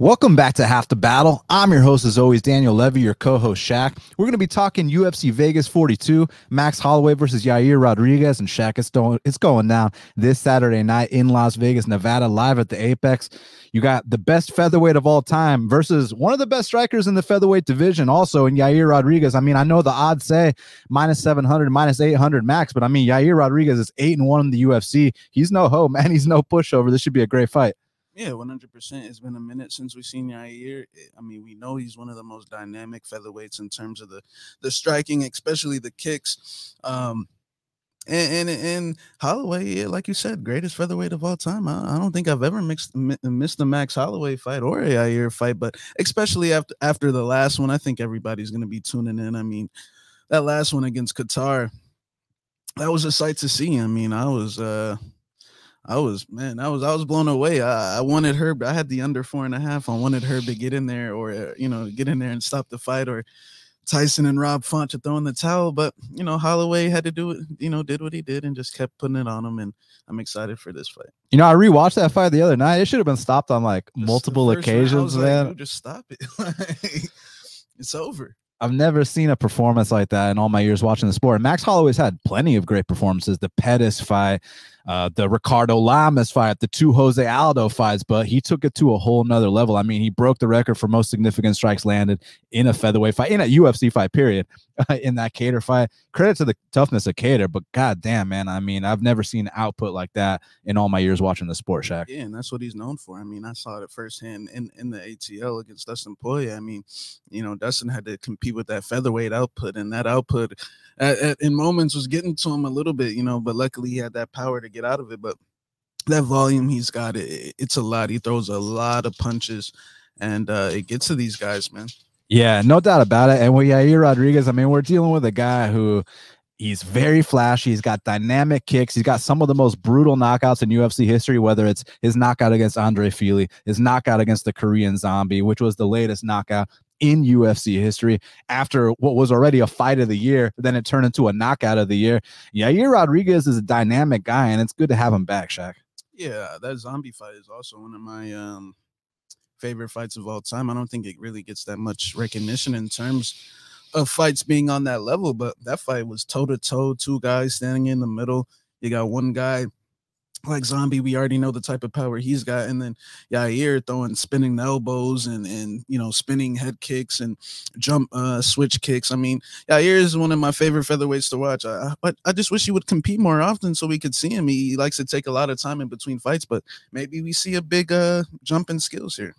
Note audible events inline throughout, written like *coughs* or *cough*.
Welcome back to Half the Battle. I'm your host, as always, Daniel Levy, your co host, Shaq. We're going to be talking UFC Vegas 42, Max Holloway versus Yair Rodriguez. And Shaq, it's, going, it's going down this Saturday night in Las Vegas, Nevada, live at the Apex. You got the best featherweight of all time versus one of the best strikers in the featherweight division, also in Yair Rodriguez. I mean, I know the odds say minus 700, minus 800 max, but I mean, Yair Rodriguez is 8 and 1 in the UFC. He's no hope, man. He's no pushover. This should be a great fight. Yeah, one hundred percent. It's been a minute since we've seen Yair. Eh, I mean, we know he's one of the most dynamic featherweights in terms of the the striking, especially the kicks. Um, and and, and Holloway, yeah, like you said, greatest featherweight of all time. I, I don't think I've ever mixed missed a Max Holloway fight or a Yair fight, but especially after after the last one, I think everybody's going to be tuning in. I mean, that last one against Kattar, that was a sight to see. I mean, I was. uh I was man, I was I was blown away. I, I wanted Herb. I had the under four and a half. I wanted Herb to get in there or uh, you know get in there and stop the fight, or Tyson and Rob Font to throw in the towel. But you know Holloway had to do it. You know did what he did and just kept putting it on him. And I'm excited for this fight. You know I rewatched that fight the other night. It should have been stopped on like multiple occasions, man. Like, just stop it. *laughs* it's over. I've never seen a performance like that in all my years watching the sport. Max Holloway's had plenty of great performances. The Pettis fight, uh, the Ricardo Lamas fight, the two Jose Aldo fights, but he took it to a whole nother level. I mean, he broke the record for most significant strikes landed in a featherweight fight, in a UFC fight, period, *laughs* in that Kattar fight. Credit to the toughness of Kattar, but god damn, man. I mean, I've never seen output like that in all my years watching the sport, Shaq. Yeah, and that's what he's known for. I mean, I saw it firsthand in, in the ATL against Dustin Poirier. I mean, you know, Dustin had to compete with that featherweight output, and that output at, at, in moments was getting to him a little bit, you know, but luckily he had that power to get out of it. But that volume he's got, it, it's a lot. He throws a lot of punches, and uh, it gets to these guys, man. Yeah, no doubt about it. And with Yair Rodriguez, I mean, we're dealing with a guy who He's very flashy. He's got dynamic kicks. He's got some of the most brutal knockouts in UFC history, whether it's his knockout against Andre Fili, his knockout against the Korean Zombie, which was the latest knockout in UFC history after what was already a fight of the year. Then it turned into a knockout of the year. Yair Rodriguez is a dynamic guy, and it's good to have him back, Shaq. Yeah, that zombie fight is also one of my um, favorite fights of all time. I don't think it really gets that much recognition in terms of fights being on that level, but that fight was toe to toe, two guys standing in the middle. You got one guy like zombie we already know the type of power he's got and then Yair throwing spinning elbows and and you know spinning head kicks and jump uh switch kicks I mean Yair is one of my favorite featherweights to watch I, but I just wish he would compete more often so we could see him he, he likes to take a lot of time in between fights but maybe we see a big uh jump in skills here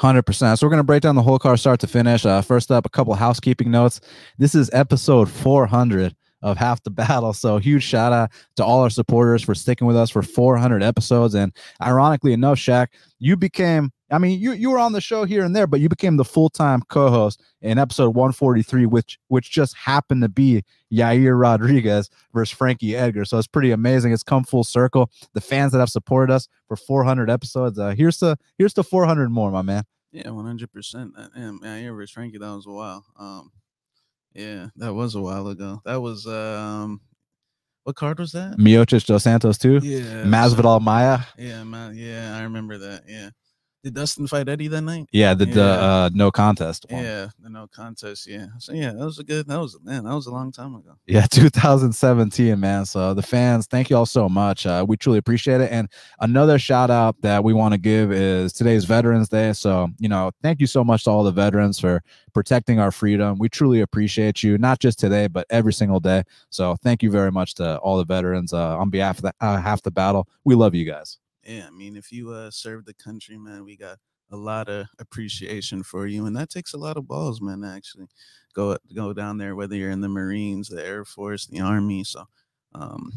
Hundred percent. So we're gonna break down the whole car start to finish. Uh, first up, a couple housekeeping notes. This is episode 400 of half the *laughs* battle. So huge shout out to all our supporters for sticking with us for 400 episodes. And ironically enough, Shaq, you became, I mean, you, you were on the show here and there, but you became the full-time co-host in episode 143, which, which just happened to be Yair Rodriguez versus Frankie Edgar. So it's pretty amazing. It's come full circle. The fans that have supported us for 400 episodes, uh, here's the, here's the 400 more, my man. Yeah, 100%. Yeah, Yair versus Frankie, that was a while. Um, yeah, that was a while ago. That was um what card was that? Miocic dos Santos too. Yeah. Masvidal Maia. Yeah, man. Yeah, I remember that. Yeah. Did Dustin fight Eddie that night? Yeah, the, yeah. the uh, no contest. One. Yeah, the no contest. Yeah. So yeah, that was a good. That was man. That was a long time ago. Yeah, *laughs* 2017, man. So the fans, thank you all so much. Uh, we truly appreciate it. And another shout out that we want to give is today's Veterans Day. So you know, thank you so much to all the veterans for protecting our freedom. We truly appreciate you, not just today, but every single day. So thank you very much to all the veterans uh, on behalf of the, uh, half the battle. We love you guys yeah, I mean, if you uh serve the country, man, we got a lot of appreciation for you, and that takes a lot of balls, man. Actually go go down there, whether you're in the Marines, the Air Force, the Army. So, um,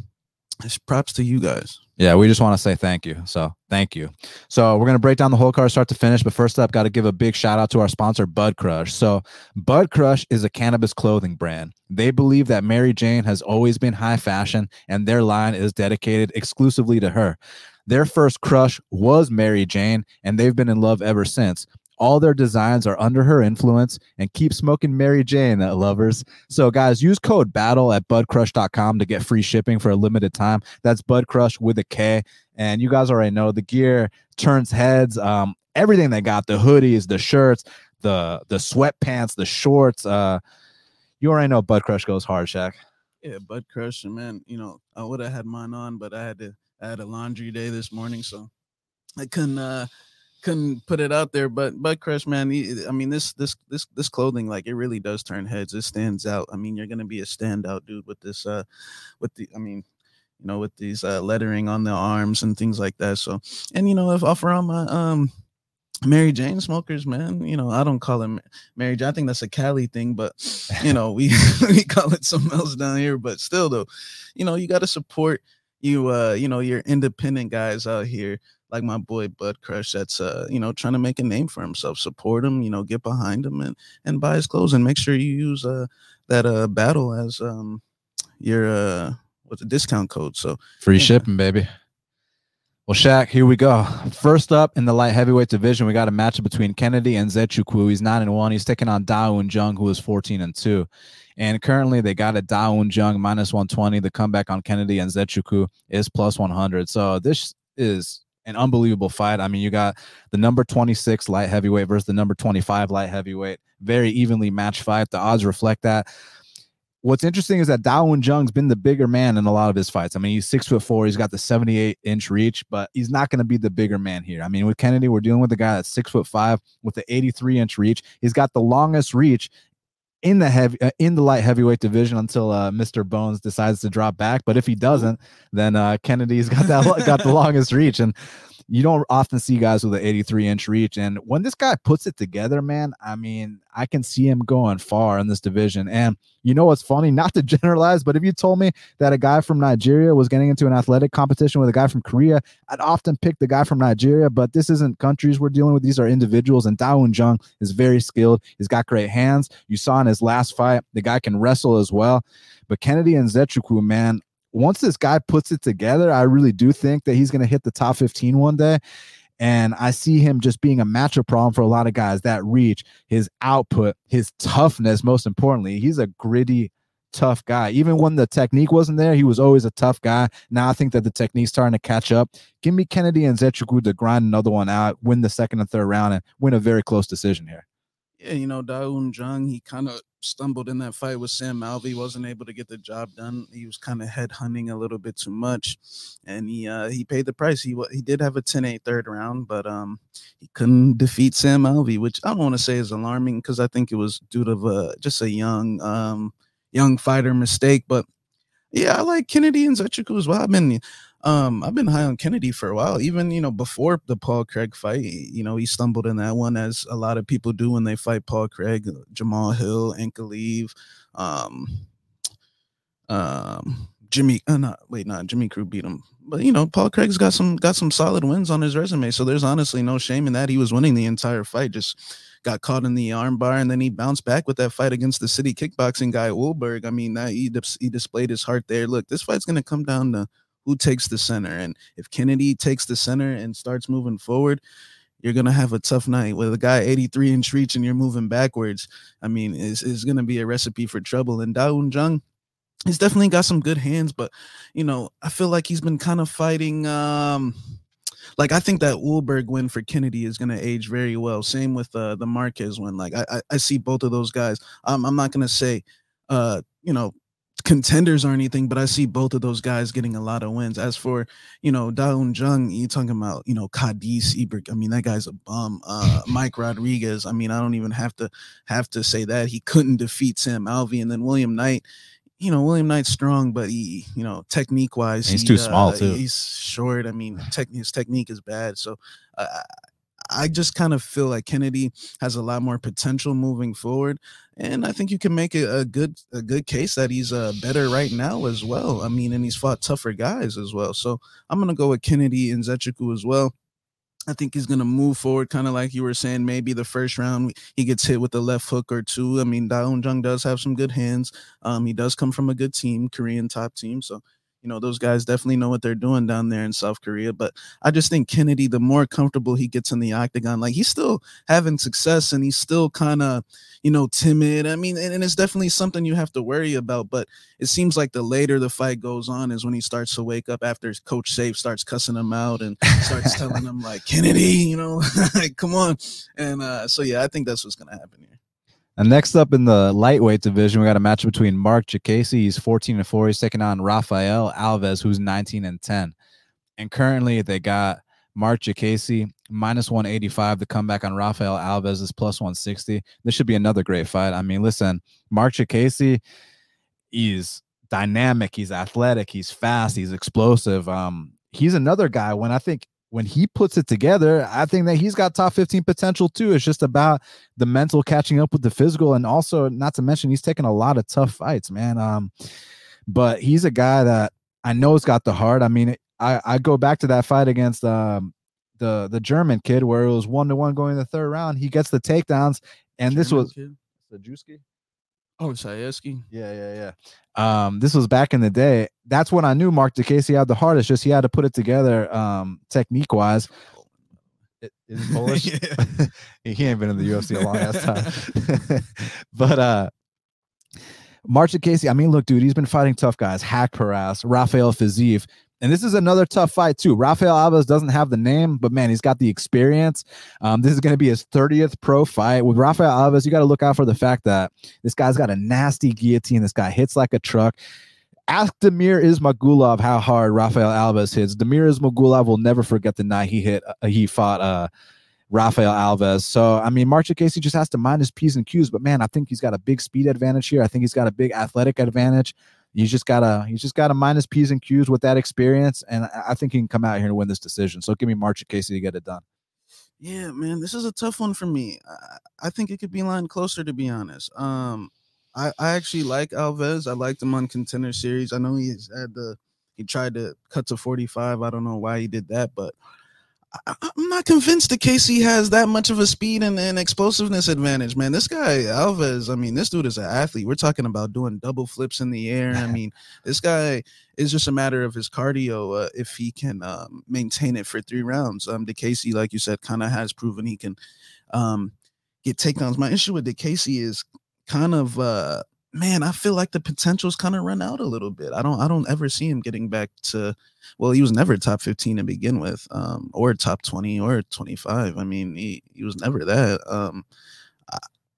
it's props to you guys. Yeah, we just want to say thank you. So thank you. So we're gonna break down the whole car start to finish, but first up, got to give a big shout out to our sponsor, Bud Crush. So Bud Crush is a cannabis clothing brand. They believe that Mary Jane has always been high fashion, and their line is dedicated exclusively to her. Their first crush was Mary Jane, and they've been in love ever since. All their designs are under her influence and keep smoking Mary Jane, uh, lovers. So, guys, use code BATTLE at budcrush.com to get free shipping for a limited time. That's budcrush with a K. And you guys already know the gear turns heads. Um, everything they got the hoodies, the shirts, the the sweatpants, the shorts. Uh, you already know Bud Crush goes hard, Shaq. Yeah, Bud Crush, man. You know, I would have had mine on, but I had to. Had a laundry day this morning, so I couldn't. uh couldn't put it out there, but Bud Crush, man, I mean this this this this clothing, like it really does turn heads. It stands out. I mean, you're gonna be a standout dude with this, uh, with the, I mean, you know, with these uh, lettering on the arms and things like that. So, and you know, if offer on my um Mary Jane smokers, man. You know, I don't call them Mary Jane. I think that's a Cali thing, but you know, we *laughs* we call it something else down here. But still, though, you know, you got to support you. uh, you know, your independent guys out here like my boy Bud Crush that's uh you know trying to make a name for himself. Support him, you know, get behind him and and buy his clothes and make sure you use uh that uh battle as um your uh what's a discount code. So free yeah. shipping, baby. Well, Shaq, here we go. First up in the light heavyweight division, we got a matchup between Kennedy and Nzechukwu. He's nine and one. He's taking on Da Un Jung, who is fourteen and two. And currently, they got a Da Un Jung minus one twenty. The comeback on Kennedy and Nzechukwu is plus one hundred. So this is an unbelievable fight. I mean, you got the number 26 light heavyweight versus the number 25 light heavyweight. Very evenly matched fight. The odds reflect that. What's interesting is that Da Un Jung's been the bigger man in a lot of his fights. I mean, he's six foot four. He's got the 78 inch reach, but he's not going to be the bigger man here. I mean, with Kennedy, we're dealing with a guy that's six foot five with the 83 inch reach. He's got the longest reach in the heavy uh, in the light heavyweight division until uh, Mr. Bones decides to drop back. But if he doesn't, then uh, Kennedy's got that *laughs* got the longest reach, and you don't often see guys with an 83 inch reach. And when this guy puts it together, man, I mean, I can see him going far in this division. And you know what's funny? *laughs* Not to generalize, but if you told me that a guy from Nigeria was getting into an athletic competition with a guy from Korea, I'd often pick the guy from Nigeria. But this isn't countries we're dealing with; these are individuals. And Da Un Jung is very skilled. He's got great hands. You saw in his last fight, the guy can wrestle as well. But Kennedy and Nzechukwu, man, once this guy puts it together, I really do think that he's going to hit the top 15 one day. And I see him just being a matchup problem for a lot of guys. That reach, his output, his toughness, most importantly, he's a gritty, tough guy. Even when the technique wasn't there, he was always a tough guy. Now I think that the technique's starting to catch up. Give me Kennedy and Nzechukwu to grind another one out, win the second and third round, and win a very close decision here. You know, Da Un Jung, he kind of stumbled in that fight with Sam Alvey, wasn't able to get the job done. He was kind of head hunting a little bit too much, and he uh, he paid the price. He he did have a 10-8 third round, but um he couldn't defeat Sam Alvey, which I don't want to say is alarming because I think it was due to uh, just a young um young fighter mistake. But yeah, I like Kennedy and Nzechukwu as well. I've been um, I've been high on Kennedy for a while, even you know before the Paul Craig fight. You know, he stumbled in that one as a lot of people do when they fight Paul Craig, Jamal Hill, Ankalaev, um, um, Jimmy. Uh, not wait, not Jimmy Crute beat him, but you know Paul Craig's got some got some solid wins on his resume. So there's honestly no shame in that. He was winning the entire fight, just got caught in the armbar, and then he bounced back with that fight against the city kickboxing guy Ulberg. I mean, he, he displayed his heart there. Look, this fight's gonna come down to who takes the center. And if Kennedy takes the center and starts moving forward, you're gonna have a tough night with a guy 83 inch reach and you're moving backwards. I mean, is is gonna be a recipe for trouble. And Da Un Jung, he's definitely got some good hands, but you know, I feel like he's been kind of fighting. Um, like I think that Ulberg win for Kennedy is gonna age very well. Same with uh, the Marques win. Like I, I, I see both of those guys. Um, I'm not gonna say, uh, you know, contenders or anything, but I see both of those guys getting a lot of wins. As for you know Da Un Jung, you talking about you know Khadis Ibrik. I mean that guy's a bum. Uh, *laughs* Mike Rodriguez. I mean I don't even have to have to say that he couldn't defeat Sam Alvey, and then William Knight. You know William Knight's strong, but he you know technique wise he's he, too small uh, too. He's short. I mean tech, his technique is bad. So. Uh, I just kind of feel like Kennedy has a lot more potential moving forward, and I think you can make a, a good a good case that he's uh, better right now as well. I mean, and he's fought tougher guys as well. So I'm gonna go with Kennedy and Nzechukwu as well. I think he's gonna move forward, kind of like you were saying. Maybe the first round he gets hit with a left hook or two. I mean, Da Jung does have some good hands. Um, he does come from a good team, Korean top team. So you know those guys definitely know what they're doing down there in South Korea. But I just think Kennedy, the more comfortable he gets in the octagon, like he's still having success and he's still kind of you know timid. I mean, and, and, it's definitely something you have to worry about. But it seems like the later the fight goes on is when he starts to wake up after Coach Sayif starts cussing him out and starts telling him like Kennedy, you know, *laughs* like come on. And uh, so yeah, I think that's what's gonna happen here. And next up in the lightweight division, we got a match between Mark Diakiese. He's 14 and 4. He's taking on Rafael Alves, who's 19 and 10. And currently they got Mark Diakiese minus 185. The comeback on Rafael Alves is plus 160. This should be another great fight. I mean, listen, Mark Diakiese is dynamic, he's athletic, he's fast, he's explosive. Um, he's another guy when I think when he puts it together, I think that he's got top 15 potential too. It's just about the mental catching up with the physical. And also, not to mention, he's taking a lot of tough fights, man. Um, but he's a guy that I know has got the heart. I mean, I, I go back to that fight against um, the the German kid where it was one to one going the third round. He gets the takedowns, and German this was Sajewski. Oh, Sayeski. Yeah, yeah, yeah. Um, this was back in the day. That's when I knew Marc Diakiese had the hardest. Just he had to put it together, um, technique wise. Is he Polish? *laughs* *laughs* he ain't been in the UFC a long ass time. *laughs* but uh, Marc Diakiese, I mean, look, dude, he's been fighting tough guys. Haqparast, Rafael Fiziev. And this is another tough fight too. Rafael Alves doesn't have the name, but man, he's got the experience. Um, this is going to be his 30th pro fight. With Rafael Alves, you got to look out for the fact that this guy's got a nasty guillotine. This guy hits like a truck. Ask Damir Ismagulov how hard Rafael Alves hits. Damir Ismagulov will never forget the night he hit. Uh, he fought uh, Rafael Alves. So I mean, Marc Diakiese just has to mind his p's and q's. But man, I think he's got a big speed advantage here. I think he's got a big athletic advantage. He's just gotta he's just gotta minus p's and q's with that experience, and I think he can come out here and win this decision. So give me Marc Diakiese to get it done. Yeah, man, this is a tough one for me. I, I think it could be line closer to be honest. Um, I, I actually like Alves. I liked him on contender series. I know he's had the he tried to cut to 45. I don't know why he did that, but I, am not convinced that Casey has that much of a speed and, and, explosiveness advantage, man. This guy Alves, I mean, this dude is an athlete. We're talking about doing double flips in the air. I *laughs* mean, this guy is just a matter of his cardio uh, if he can um, maintain it for three rounds. Um, Diakiese, like you said, kind of has proven he can um, get takedowns. My issue with Diakiese is kind of uh, man, I feel like the potential's kind of run out a little bit. I don't I don't ever see him getting back to well, he was never top 15 to begin with, um, or top 20 or 25. I mean, he, he was never that. Um,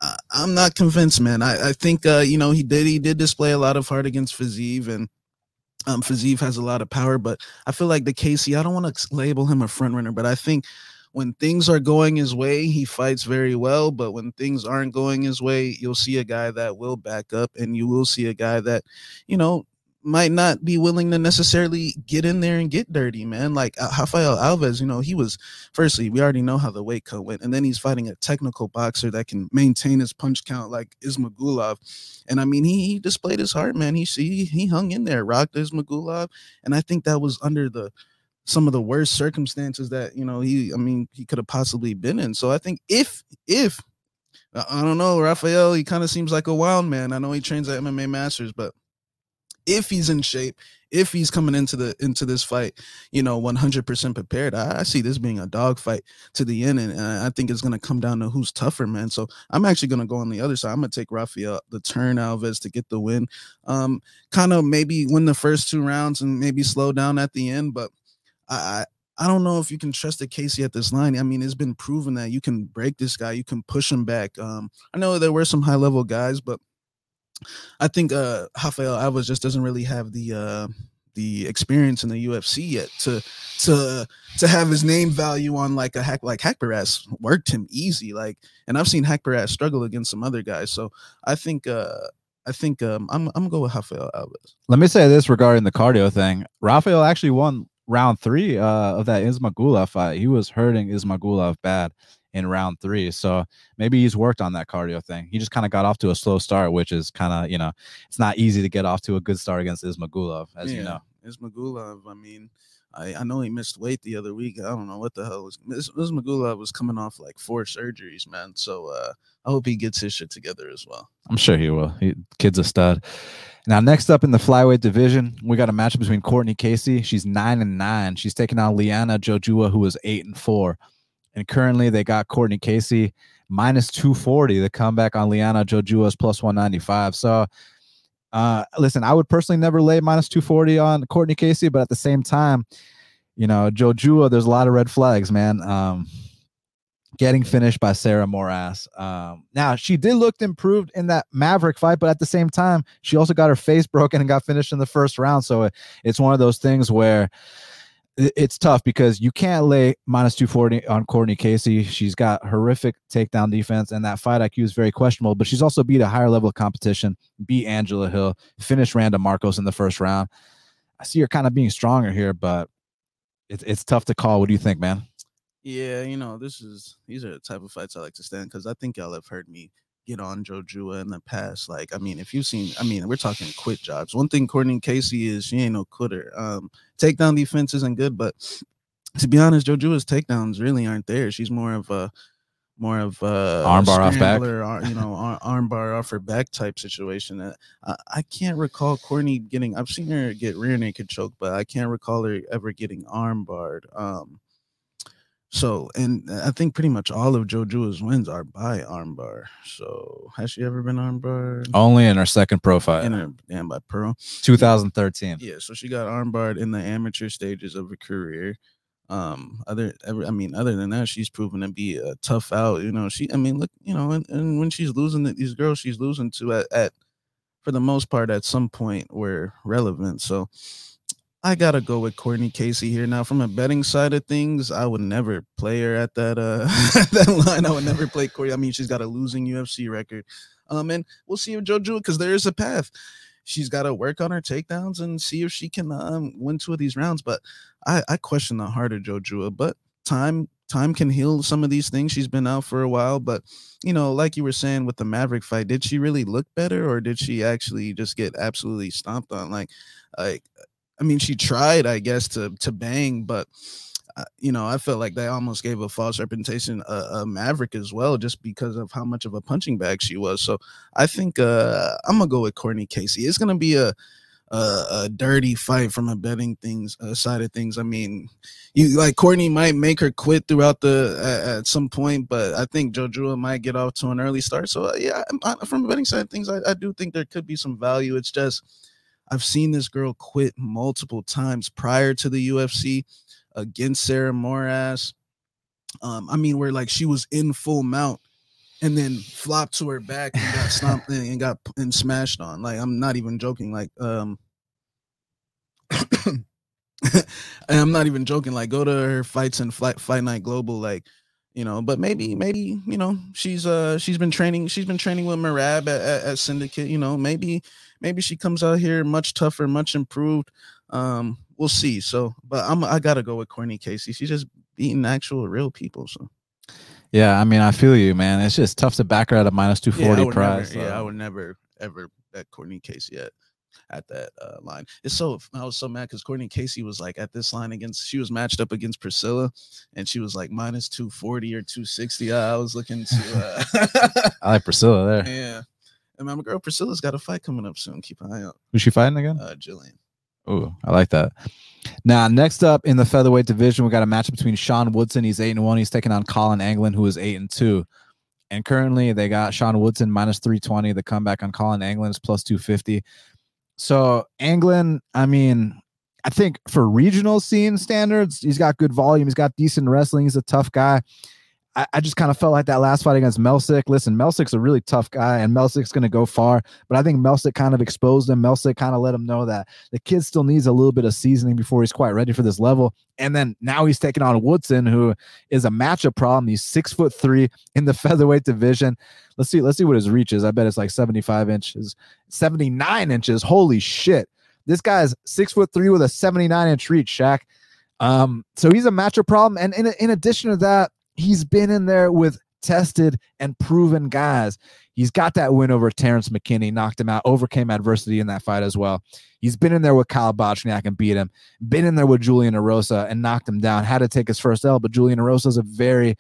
I, i'm not convinced, man. I, I think uh, you know, he did he did display a lot of heart against Fiziev and um Fiziev has a lot of power, but I feel like Diakiese, I don't want to label him a front runner, but I think when things are going his way, he fights very well. But when things aren't going his way, you'll see a guy that will back up, and you will see a guy that, you know, might not be willing to necessarily get in there and get dirty, man. Like uh, Rafael Alves, you know, he was firstly, we already know how the weight cut went, and then he's fighting a technical boxer that can maintain his punch count like Ismagulov. And I mean, he, he displayed his heart, man. He he he hung in there, rocked Ismagulov, and I think that was under the some of the worst circumstances that you know he i mean he could have possibly been in. So i think if if i don't know rafael he kind of seems like a wild man. I know he trains at mma masters but if he's in shape if he's coming into the into this fight you know 100% prepared i, I see this being a dog fight to the end and, and i think it's going to come down to who's tougher man. So i'm actually going to go on the other side. I'm going to take rafael the turn alves to get the win. Um kind of maybe win the first two rounds and maybe slow down at the end but I I don't know if you can trust Diakiese at this line. I mean, it's been proven that you can break this guy, you can push him back. Um, I know there were some high level guys, but I think uh Rafael Alves just doesn't really have the uh the experience in the UFC yet to to to have his name value on like a hack like Haqparast worked him easy like and I've seen Haqparast struggle against some other guys so I think uh I think um I'm I'm gonna go with Rafael Alves. Let me say this regarding the cardio thing. Rafael actually won round three uh, of that Ismagulov fight, he was hurting Ismagulov bad in round three. So maybe he's worked on that cardio thing. He just kind of got off to a slow start, which is kind of, you know, it's not easy to get off to a good start against Ismagulov, as yeah, you know. Ismagulov, I mean, I, I know he missed weight the other week. I don't know what the hell was. Miss was coming off like four surgeries, man. So uh, I hope he gets his shit together as well. I'm sure he will. He, kid's a stud. Now, next up in the flyweight division, we got a matchup between Courtney Casey. She's nine and nine. She's taking on Liana Jojua, who is eight and four. And currently, they got Courtney Casey minus 240. The comeback on Liana Jojua is plus 195. So, uh, listen, I would personally never lay minus 240 on Courtney Casey, but at the same time, you know, Jojua, there's a lot of red flags, man. Um, getting finished by Sarah Moras. Um, now she did look improved in that Maverick fight, but at the same time, she also got her face *laughs* broken and got finished in the first round. So it's one of those things where it's tough because you can't lay minus 240 on Courtney Casey. She's got horrific takedown defense, and that fight IQ is very questionable, but she's also beat a higher level of competition, beat Angela Hill, finished Randa Marcos in the first round. I see her kind of being stronger here, but it's it's tough to call. What do you think, man? Yeah, you know, this is these are the type of fights I like to stand because I think y'all have heard me get on Jojua in the past. Like, I mean, if you've seen, I mean, we're talking quit jobs. One thing Courtney Casey is she ain't no quitter. Um, takedown defense isn't good, but to be honest, Jojua's takedowns really aren't there. She's more of a more of a armbar off back, or, you know, arm armbar off her back type situation. Uh, I, I can't recall Courtney getting. I've seen her get rear naked choke, but I can't recall her ever getting armbarred. Um, so, and I think pretty much all of Jojua's wins are by armbar. So, has she ever been armbarred? Only in her second profile. In her, and by Pearl. 2013. Yeah, so she got armbarred in the amateur stages of her career. Um, other, I mean, other than that, she's proven to be a tough out. You know, she, I mean, look, you know, and, and when she's losing these girls, she's losing to at, at, for the most part, at some point, were relevant. So, I gotta go with Courtney Casey here. Now, from a betting side of things, I would never play her at that uh *laughs* that line. I would never play Courtney. I mean, she's got a losing UFC record. Um, and we'll see if Jojo because there is a path. She's got to work on her takedowns and see if she can um, win two of these rounds. But I, I question the heart of JoJo. But time time can heal some of these things. She's been out for a while, but you know, like you were saying with the Maverick fight, did she really look better, or did she actually just get absolutely stomped on? Like, like I mean, she tried, I guess, to to bang, but uh, you know, I felt like they almost gave a false representation a uh, uh, Maverick as well, just because of how much of a punching bag she was. So I think uh, I'm gonna go with Courtney Casey. It's gonna be a a, a dirty fight from a betting things uh, side of things. I mean, you like Courtney might make her quit throughout the at some point, but I think Jojua might get off to an early start. So yeah, I, from a betting side of things, I, I do think there could be some value. It's just I've seen this girl quit multiple times prior to the UFC against Sarah Moras. Um, I mean, where like she was in full mount and then flopped to her back and got *laughs* stomped and got and smashed on. Like I'm not even joking. Like um, *coughs* I'm not even joking. Like go to her fights and Fight Fight Night Global. Like you know but maybe maybe you know she's uh she's been training she's been training with Merab at, at, at, syndicate you know maybe maybe she comes out here much tougher much improved um we'll see so but i'm i gotta go with Courtney Casey she's just beating actual real people so yeah i mean i feel you man it's just tough to back her at a minus 240 yeah, price never, yeah i would never ever bet Courtney Casey yet at that uh, line. It's so I was so mad because Courtney Casey was like at this line against she was matched up against Priscilla, and she was like minus two forty or two sixty. I was looking to. Uh, *laughs* I like Priscilla there. *laughs* Yeah, and my girl Priscilla's got a fight coming up soon. Keep an eye out. Who's she fighting again? Uh, Gillian. Oh, I like that. Now, next up in the featherweight division, we got a match between Sean Woodson. He's eight and one. He's taking on Colin Anglin, who is eight and two. And currently, they got Sean Woodson minus 320. The comeback on Colin Anglin is plus 250. So Anglin, I mean, I think for regional scene standards, he's got good volume. He's got decent wrestling. He's a tough guy. I, I just kind of felt like that last fight against Melsik. Listen, Melsik's a really tough guy, and Melsik's going to go far. But I think Melsik kind of exposed him. Melsik kind of let him know that the kid still needs a little bit of seasoning before he's quite ready for this level. And then now he's taking on Woodson, who is a matchup problem. He's six foot three in the *laughs* featherweight division. Let's see. Let's see what his reach is. I bet it's like 75 inches, 79 inches. Holy shit! This guy's six foot three with a 79 inch reach. Shaq. Um, so he's a matchup problem. And in, in addition to that, he's been in there with tested and proven guys. He's got that win over Terrence McKinney, knocked him out, overcame adversity in that fight as well. He's been in there with Kyle Bochniak and beat him, been in there with Julian Erosa and knocked him down, had to take his first L, but Julian Erosa is a very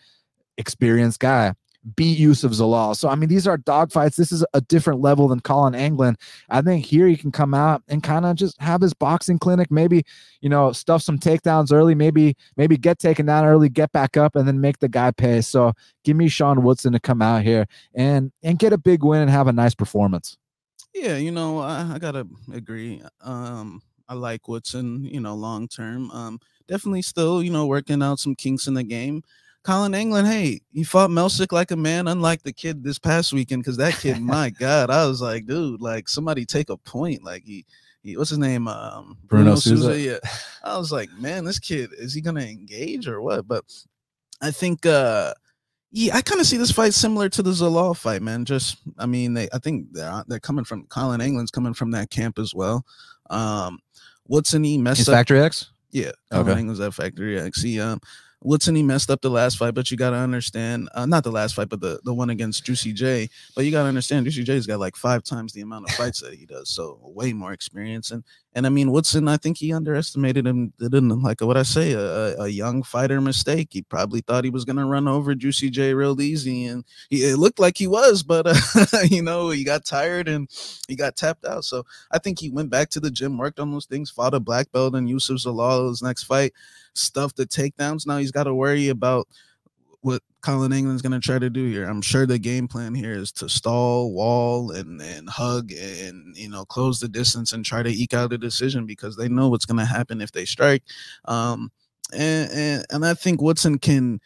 experienced guy beat Youssef Zalal. So I mean, these are dogfights. This is a different level than Colin Anglin. I think here he can come out and kind of just have his boxing clinic. Maybe you know stuff some takedowns early. Maybe maybe get taken down early, get back up, and then make the guy pay. So give me Sean Woodson to come out here and and get a big win and have a nice performance. Yeah, you know, I, I gotta agree. Um, I like Woodson. You know, long term. Um, definitely still, you know, working out some kinks in the game. Colin Anglin, hey, he fought Melsik like a man, unlike the kid this past weekend. Because that kid, *laughs* my God, I was like, dude, like somebody take a point. Like he, he what's his name? Um, Bruno, Bruno Souza. Yeah, I was like, man, this kid is he gonna engage or what? But I think, uh, yeah, I kind of see this fight similar to the Zalal fight, man. Just, I mean, they, I think they're they're coming from Colin Anglin's coming from that camp as well. Um, he messed He's up. Factory X. Yeah, Colin okay. Anglin's at Factory X. He um Woodson he messed up the last fight, but you got to understand, uh, not the last fight, but the, the one against Juicy J. But you got to understand, Juicy J's got like five times the amount of fights that he does, so way more experience. And and I mean Woodson, I think he underestimated him. Didn't like what I say, a, a young fighter mistake. He probably thought he was gonna run over Juicy J real easy, and he, it looked like he was, but uh, *laughs* you know he got tired and he got tapped out. So I think he went back to the gym, worked on those things, fought a black belt and Youssef Zalal his next fight stuff the takedowns. Now he's got to worry about what Colin Anglin's going to try to do here. I'm sure the game plan here is to stall, wall, and and hug, and you know close the distance and try to eke out a decision because they know what's going to happen if they strike. Um, and, and and I think Woodson can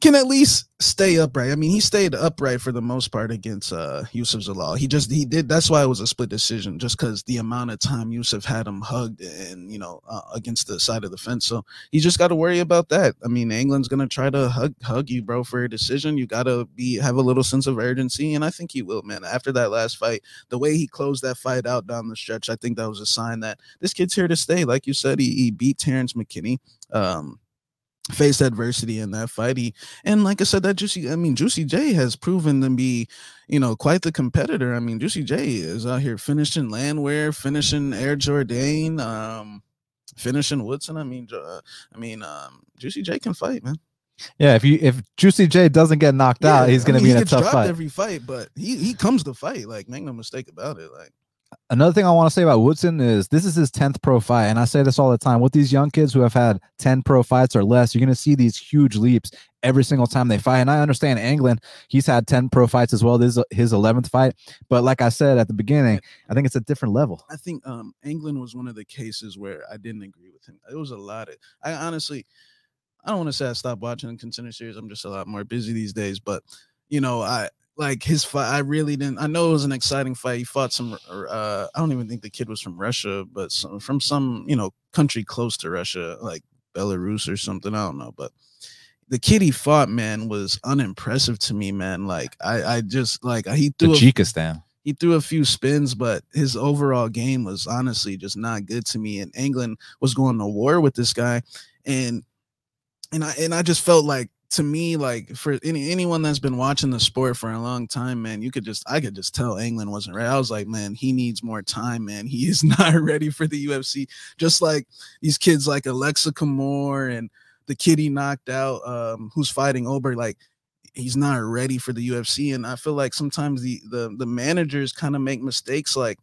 can at least stay upright. I mean, he stayed upright for the most part against uh Youssef Zalal. He just he did. That's why it was a split decision, just because the amount of time Youssef had him hugged and you know uh, against the side of the fence. So he just got to worry about that. I mean, Anglin's gonna try to hug hug you, bro, for a decision. You gotta be have a little sense of urgency, and I think he will, man. After that last fight, the way he closed that fight out down the stretch, I think that was a sign that this kid's here to stay. Like you said, he, he beat Terrence McKinney. Um, faced adversity in that fight. He, and like I said, that Juicy, I mean, Juicy J has proven to be, you know, quite the competitor. I mean, Juicy J is out here finishing Landwehr, finishing Air Jordan, um, finishing Woodson. I mean, uh, I mean, um, Juicy J can fight, man. Yeah, if you if Juicy J doesn't get knocked yeah, out, he's going mean, to be in a tough fight. Every fight, but he he comes to fight. Like, make no mistake about it. Like, another thing I want to say about Woodson is this is his 10th pro fight. And I say this all the time with these young kids who have had 10 pro fights or less, you're going to see these huge leaps every single time they fight. And I understand Anglin, he's had 10 pro fights as well. This is his 11th fight. But like I said at the beginning, I think it's a different level. I think um, Anglin was one of the cases where I didn't agree with him. It was a lot of, I honestly, I don't want to say I stopped watching the contender series. I'm just a lot more busy these days. But, you know, I, like his fight. I really didn't. I know it was an exciting fight. He fought some. Uh, I don't even think the kid was from Russia, but some, from some you know country close to Russia, like Belarus or something. I don't know, but the kid he fought, man, was unimpressive to me, man. Like I, I just like he threw Tajikistan. he threw a few spins, but his overall game was honestly just not good to me. And Anglin was going to war with this guy, and and I and I just felt like to me, like for any anyone that's been watching the sport for a long time, man, you could just I could just tell Anglin wasn't ready. I was like, man, he needs more time, man. He is *laughs* not ready for the UFC. Just like these kids like Aleksa Camur and the kid he knocked out, um, who's fighting Ober, like he's not ready for the UFC. And I feel like sometimes the the the managers kind of make mistakes like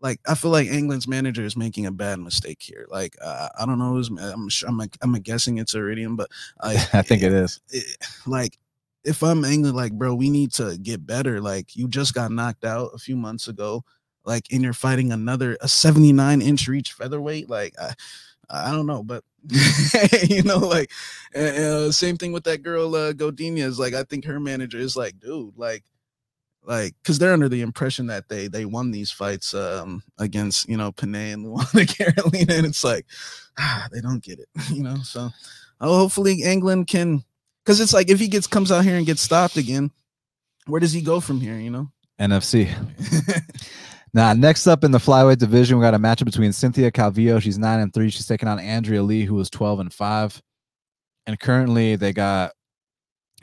like I feel like Anglin's manager is making a bad mistake here. Like uh, I don't know, who's, I'm sure I'm I'm guessing it's Iridium, but *laughs* I I think it is. It, like if I'm England, like bro, we need to get better. Like you just got knocked out a few months ago, like and you're fighting another a 79 inch reach featherweight. Like I I don't know, but *laughs* you know, like uh, same thing with that girl uh, Godinez. Is like I think her manager is like, dude, like like because they're under the impression that they they won these fights um against you know Panay and Luana *laughs* Carolina, and it's like ah, they don't get it, *laughs* you know. So oh, hopefully Anglin can, because it's like if he gets comes out here and gets stopped again, where does he go from here? You know, NFC. *laughs* now, next up in the flyweight division, we got a matchup between Cynthia Calvillo. She's nine and three. She's taking on Andrea Lee, who was twelve and five. And currently, they got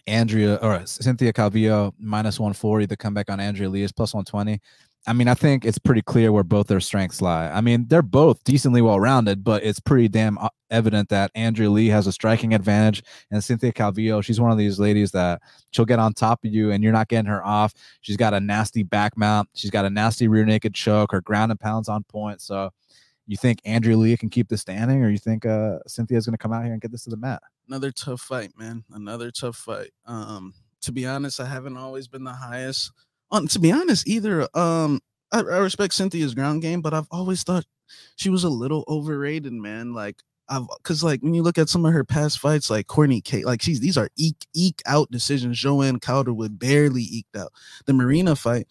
Andrea or Cynthia Calvillo minus 140. The comeback on Andrea Lee is plus 120. I mean, I think it's pretty clear where both their strengths lie. I mean, they're both decently well rounded, but it's pretty damn uh, evident that Andrea Lee has a striking advantage and Cynthia Calvillo, she's one of these ladies that she'll get on top of you and you're not getting her off. She's got a nasty back mount, she's got a nasty rear naked choke, her ground and pounds on point. So, you think Andrea Lee can keep this standing, or you think uh, Cynthia's going to come out here and get this to the mat? Another tough fight, man. Another tough fight. Um, to be honest, I haven't always been the highest. On to be honest, either um, I, I respect Cynthia's ground game, but I've always thought she was a little overrated, man. Like I've because like when you look at some of her past fights, like Courtney Kate, like she's these are eke eke out decisions. Joanne Calderwood barely eked out the Marina fight.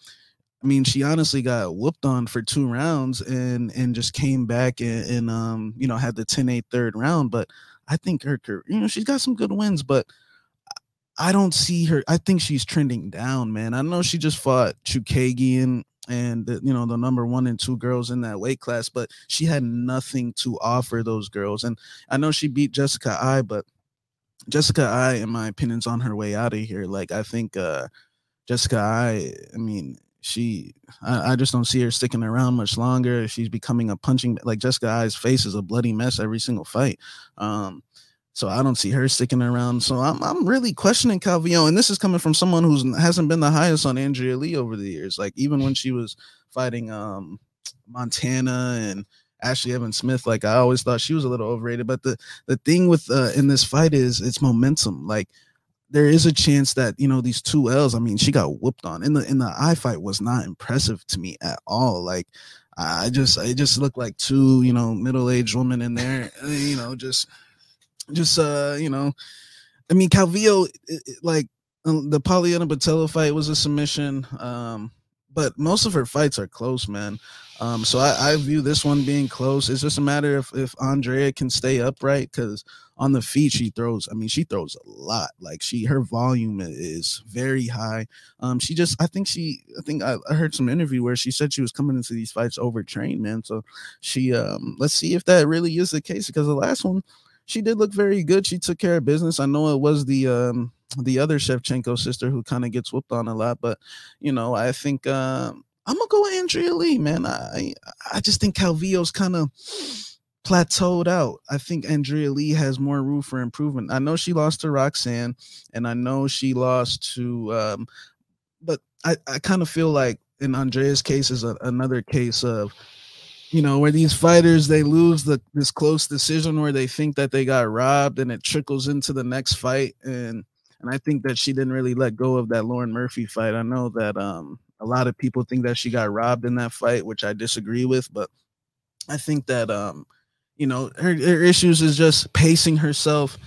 I mean, she honestly got whooped on for two rounds and and just came back and, and um you know had the 10-8 third round. But I think her you know she's got some good wins, but I don't see her. I think she's trending down, man. I know she just fought Chookagian and the, you know the number one and two girls in that weight class, but she had nothing to offer those girls. And I know she beat Jessica Eye, but Jessica Eye, in my opinion, is on her way out of here. Like I think uh Jessica Eye, I mean, she I, I, just don't see her sticking around much longer. She's becoming a punching like Jessica Eye's face is a bloody mess every single fight. Um, so I don't see her sticking around. So I'm I'm really questioning Calvillo, and this is coming from someone who hasn't been the highest on Andrea Lee over the years. Like even when she was fighting um Montana and Ashley Evan Smith, like I always thought she was a little overrated. But the the thing with uh, in this fight is it's momentum. Like there is a chance that you know these two L's. I mean, she got whooped on in the in the eye fight was not impressive to me at all. Like I just it just looked like two you know middle aged women in there. Eh, you know, just just uh you know, I mean Calvillo like um, the Poliana Botelho fight was a submission. Um, but most of her fights are close, man. Um, so I, I, view this one being close. It's just a matter of if Andrea can stay upright because on the feet she throws. I mean, she throws a lot. Like she, her volume is very high. Um, she just, I think she, I think I, I heard some interview where she said she was coming into these fights overtrained, man. So she, um, let's see if that really is the case because the last one she did look very good. She took care of business. I know it was the um the other Shevchenko sister who kind of gets whooped on a lot, but you know, I think um I'm gonna go with Andrea Lee, man. I I just think Calvillo's kind of plateaued out. I think Andrea Lee has more room for improvement. I know she lost to Roxanne, and I know she lost to, um, but I I kind of feel like in Andrea's case is a, another case of you know where these fighters they lose the this close decision where they think that they got robbed and it trickles into the next fight and and I think that she didn't really let go of that Lauren Murphy fight. I know that um a lot of people think that she got robbed in that fight, which I disagree with, but I think that um, you know, her, her issues is just pacing herself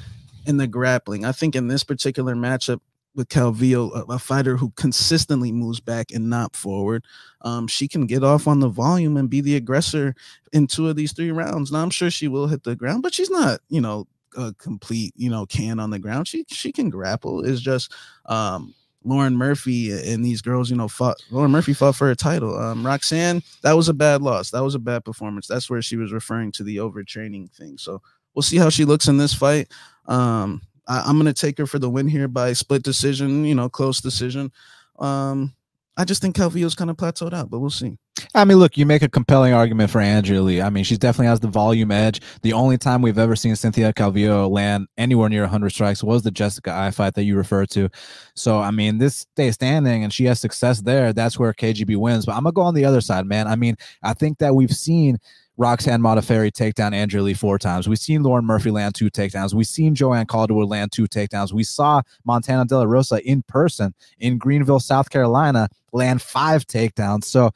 in the grappling. I think in this particular matchup with Calvillo, a, a fighter who consistently moves back and not forward, um, she can get off on the volume and be the aggressor in two of these three rounds. Now I'm sure she will hit the ground, but she's not, you know, a complete, you know, can on the ground. She she can grapple. Is just um Lauren Murphy and these girls, you know, fought. Lauren Murphy fought for a title. Um, Roxanne, that was a bad loss. That was a bad performance. That's where she was referring to the overtraining thing. So we'll see how she looks in this fight. Um, I, am gonna take her for the win here by split decision. You know, close decision. Um, I just think Calvillo's kind of plateaued out, but we'll see. I mean, look, you make a compelling argument for Andrea Lee. I mean, she definitely has the volume edge. The only time we've ever seen Cynthia Calvillo land anywhere near 100 strikes was the Jessica Eye fight that you referred to. So, I mean, this stays standing and she has success there. That's where KGB wins. But I'm going to go on the other side, man. I mean, I think that we've seen Roxanne Modafferi take down Andrea Lee four times. We've seen Lauren Murphy land two takedowns. We've seen Joanne Calderwood land two takedowns. We saw Montana De La Rosa in person in Greenville, South Carolina, land five takedowns. So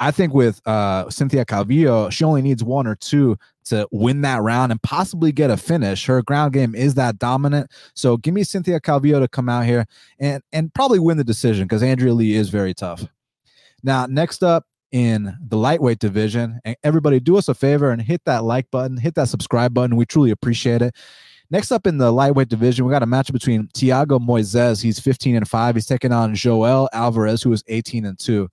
I think with uh, Cynthia Calvillo, she only needs one or two to win that round and possibly get a finish. Her ground game is that dominant. So give me Cynthia Calvillo to come out here and and probably win the decision because Andrea Lee is very tough. Now, next up, in the lightweight division. And everybody, do us a favor and hit that like button, hit that subscribe button. We truly appreciate it. Next up in the lightweight division, we got a match between Thiago Moises. He's 15 and 5. He's taking on Joel Alvarez, who is 18 and 2.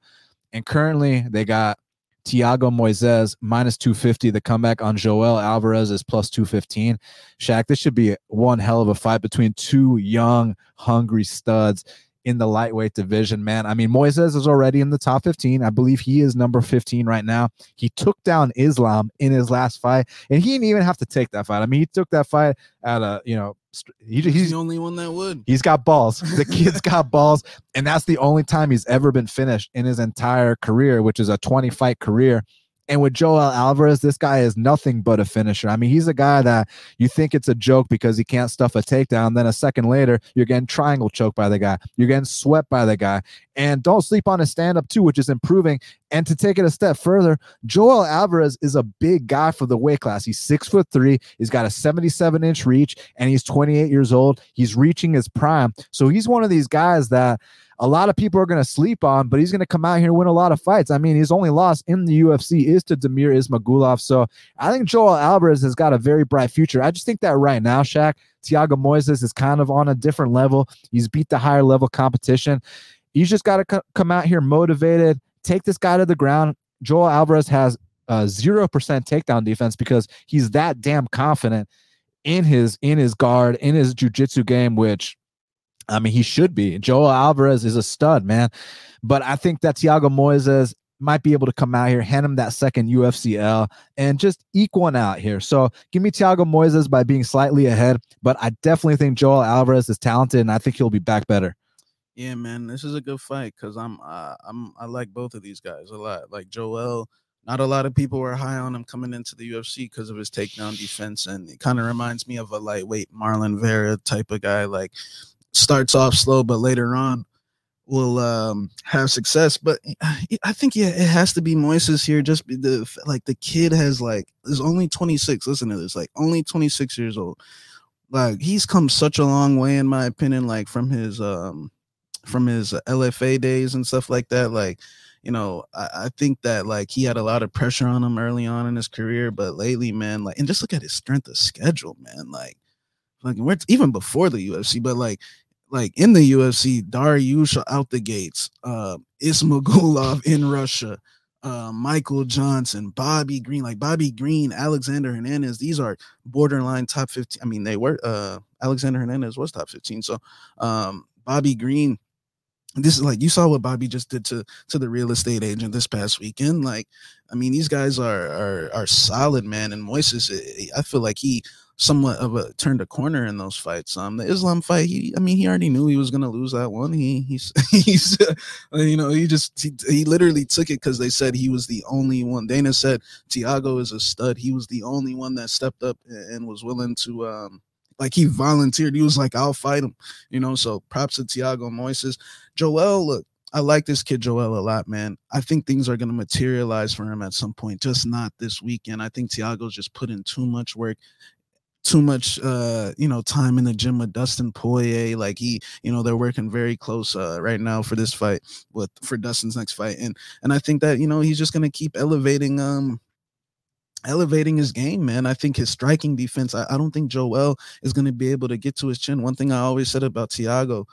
And currently, they got Thiago Moises minus 250. The comeback on Joel Alvarez is plus 215. Shaq, this should be one hell of a fight between two young, hungry studs in the lightweight division, man. I mean, Moises is already in the top 15. I believe he is number 15 right now. He took down Islam in his last fight, and he didn't even have to take that fight. I mean, he took that fight at a, you know, he, he's, he's the only one that would. He's got balls. The *laughs* kid's got balls, and that's the only time he's ever been finished in his entire career, which is a 20 fight career. And with Joel Alvarez, this guy is nothing but a finisher. I mean, he's a guy that you think it's a joke because he can't stuff a takedown. Then a second later, you're getting triangle choked by the guy. You're getting swept by the guy. And don't sleep on his stand up, too, which is improving. And to take it a step further, Joel Alvarez is a big guy for the weight class. He's six foot three. He's got a 77 inch reach, and he's 28 years old. He's reaching his prime. So he's one of these guys that a lot of people are going to sleep on, but he's going to come out here and win a lot of fights. I mean, his only loss in the UFC is to Damir Ismagulov. So I think Joel Alvarez has got a very bright future. I just think that right now, Shaq, Thiago Moises is kind of on a different level. He's beat the higher level competition. He's just got to co- come out here motivated, take this guy to the ground. Joel Alvarez has zero percent takedown defense because he's that damn confident in his in his guard in his jujitsu game, which I mean, he should be. Joel Alvarez is a stud, man. But I think that Thiago Moises might be able to come out here, hand him that second UFCL, and just eke one out here. So give me Thiago Moises by being slightly ahead, but I definitely think Joel Alvarez is talented, and I think he'll be back better. Yeah, man, this is a good fight because I'm uh, I'm I like both of these guys a lot. Like Joel, not a lot of people were high on him coming into the UFC because of his takedown defense, and it kind of reminds me of a lightweight Marlon Vera type of guy. Like starts off slow, but later on will um, have success. But I think yeah, it has to be Moises here. Just the like the kid has like is only 26. Listen to this, like only 26 years old. Like he's come such a long way in my opinion. Like from his um from his LFA days and stuff like that. Like you know, I, I, think that like he had a lot of pressure on him early on in his career, but lately, man, like, and just look at his strength of schedule, man. Like, like even before the UFC, but like like in the UFC, Dariush out the gates, uh, Ismagulov in Russia, uh, Michael Johnson, Bobby Green, like Bobby Green, Alexander Hernandez. These are borderline top 15. I mean, they were uh, Alexander Hernandez was top 15. So um, Bobby Green, this is like you saw what Bobby just did to to the real estate agent this past weekend. Like, I mean, these guys are are are solid, man. And Moises, eh, I feel like he somewhat of a turned a corner in those fights. Um, the Islam fight, he, I mean, he already knew he was gonna lose that one. He, he's, *laughs* he's, uh, you know, he just, he, he literally took it because they said he was the only one. Dana said Thiago is a stud. He was the only one that stepped up and was willing to, um, like he volunteered. He was like, I'll fight him, you know. So props to Thiago Moises. Joel, look, I like this kid Joel a lot, man. I think things are going to materialize for him at some point, just not this weekend. I think Thiago's just put in too much work too much uh you know time in the gym with Dustin Poirier like he you know they're working very close uh right now for this fight with for Dustin's next fight and and I think that you know he's just going to keep elevating um elevating his game man. I think his striking defense I, I don't think Joel is going to be able to get to his chin. One thing I always said about Thiago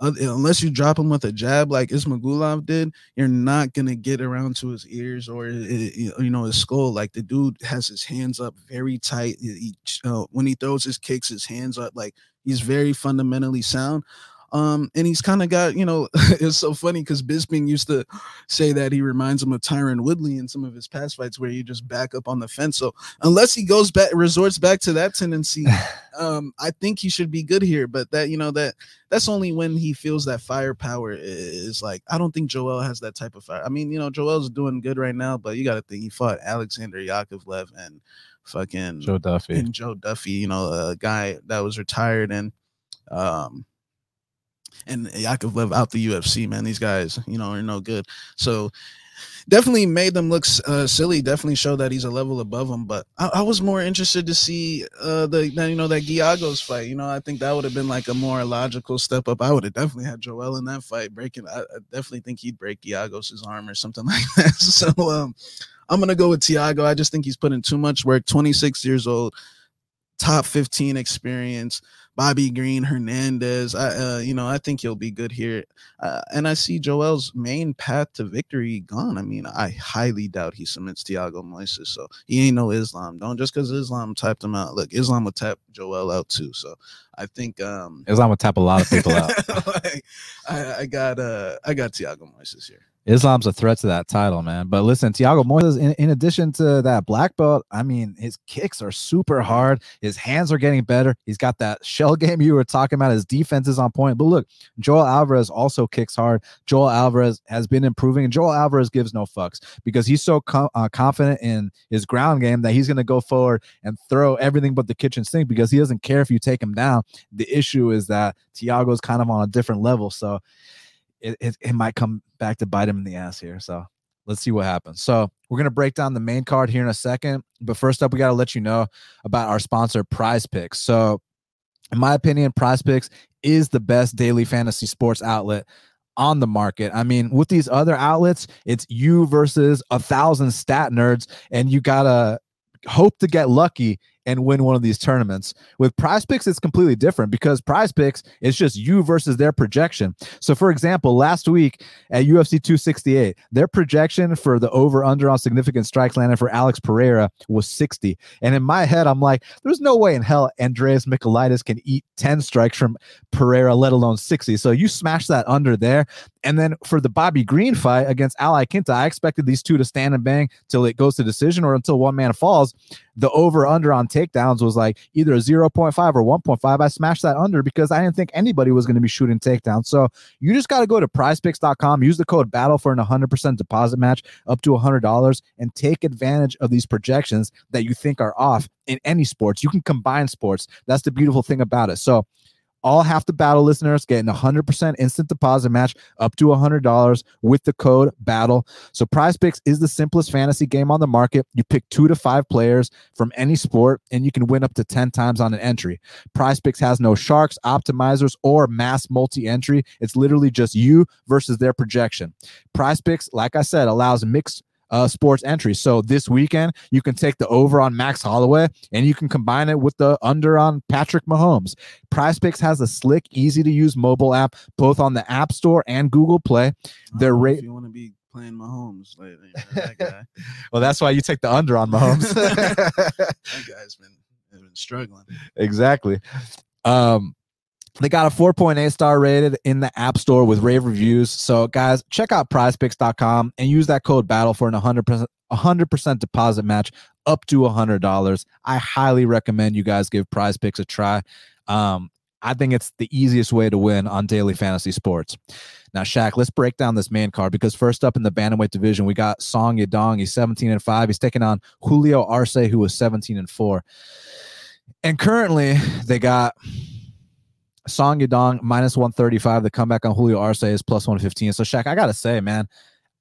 unless you drop him with a jab like Ismagulov did, you're not gonna get around to his ears or you know his skull. Like the dude has his hands up very tight. He, uh, when he throws his kicks, his hands up like he's very fundamentally sound. Um, and he's kind of got, you know, *laughs* it's so funny because Bisping used to say that he reminds him of Tyron Woodley in some of his past fights where you just back up on the fence. So unless he goes back, resorts back to that tendency, *laughs* um, I think he should be good here. But that, you know, that that's only when he feels that firepower is like, I don't think Joel has that type of fire. I mean, you know, Joel's doing good right now, but you got to think he fought Alexander Yakovlev and fucking Joe Duffy and Joe Duffy, you know, a guy that was retired and um and Yakovlev out the UFC, man. These guys, you know, are no good. So definitely made them look uh, silly. Definitely showed that he's a level above them. But I, I was more interested to see uh, the you know that Giagos fight. You know, I think that would have been like a more logical step up. I would have definitely had Joel in that fight breaking. I, I definitely think he'd break Giagos's arm or something *laughs* like that. *laughs* So um, I'm gonna go with Thiago. I just think he's putting too much work. 26 years old, top 15 experience Bobby Green, Hernandez. I, uh, you know, I think he'll be good here. Uh, and I see Joel's main path to victory gone. I mean, I highly doubt he submits Thiago Moises. So he ain't no Islam. Don't just because Islam typed him out. Look, Islam would tap Joel out too. So I think um Islam would tap a lot of people out. *laughs* like, I, I got uh I got Thiago Moises here. Islam's a threat to that title, man. But listen, Thiago Moises, in, in addition to that black belt, I mean, his kicks are super hard. His hands are getting better. He's got that *laughs* shell game you were talking about. His defense is on point. But look, Joel Alvarez also kicks hard. Joel Alvarez has been improving, and Joel Alvarez gives no fucks because he's so co- uh, confident in his ground game that he's going to go forward and throw everything but the kitchen sink because he doesn't care if you take him down. The issue is that Thiago's kind of on a different level. So, it, it, might come back to bite him in the ass here. So let's see what happens. So we're to break down the main card here in a second. But first up, we got to let you know about our sponsor, Prize Picks. So, in my opinion, Prize Picks is the best daily fantasy sports outlet on the market. I mean, with these other outlets, it's you versus a thousand stat nerds, and you got to hope to get lucky and win one of these tournaments. With prize picks, it's completely different because prize picks is just you versus their projection. So, for example, last week at UFC 268, their projection for the over under on significant strikes landed for Alex Pereira was 60. And in my head, I'm like, there's no way in hell Andreas Michailidis can eat 10 strikes from Pereira, let alone 60. So, you smash that under there. And then for the Bobby Green fight against Al Iaquinta, I expected these two to stand and bang till it goes to decision or until one man falls. The over under on takedowns was like either a 0.5 or 1.5. I smashed that under because I didn't think anybody was going to be shooting takedowns. So you just got to go to prizepicks.com, use the code battle for an 100% deposit match up to $100 and take advantage of these projections that you think are off in any sports. You can combine sports. That's the beautiful thing about it. So all half the battle listeners getting a 100% instant deposit match up to $100 with the code battle. So prize picks is the simplest fantasy game on the market. You pick two to five players from any sport and you can win up to 10 times on an entry. Prize picks has no sharks optimizers or mass multi-entry. It's literally just you versus their projection. Prize picks like i said allows mixed uh, sports entry. So this weekend, you can take the over on Max Holloway and you can combine it with the under on Patrick Mahomes. Prize Picks has a slick, easy to use mobile app, both on the App Store and Google Play. They're ra- ra- you want to be playing Mahomes lately, that *laughs* well, that's why you take the under on Mahomes. *laughs* that guy's been, been struggling. *laughs* exactly. Um, they got a 4.8 star rated in the App Store with rave reviews. So, guys, check out prizepicks.com and use that code battle for an 100%, 100% deposit match up to $100. I highly recommend you guys give prize picks a try. Um, I think it's the easiest way to win on daily fantasy sports. Now, Shaq, let's break down this main card because first up in the bantamweight division, we got Song Yadong. He's 17 and 5. He's taking on Julio Arce, who was 17 and 4. And currently, they got Song Yadong minus 135. The comeback on Julio Arce is plus 115. So, Shaq, I got to say, man,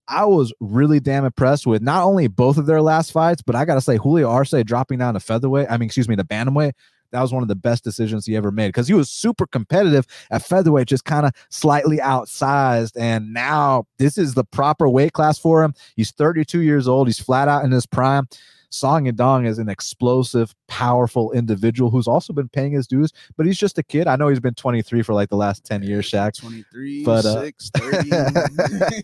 I was really damn impressed with not only both of their last fights, but I got to say, Julio Arce dropping down to featherweight. I mean, excuse me, the bantamweight. That was one of the best decisions he ever made because he was super competitive at featherweight, just kind of slightly outsized. And now this is the proper weight class for him. He's 32 years old. He's flat out in his prime. Song Yadong is an explosive, powerful individual who's also been paying his dues, but he's just a kid. I know he's been 23 for like the last 10 years, Shaq. 23, But, uh, 6, 30.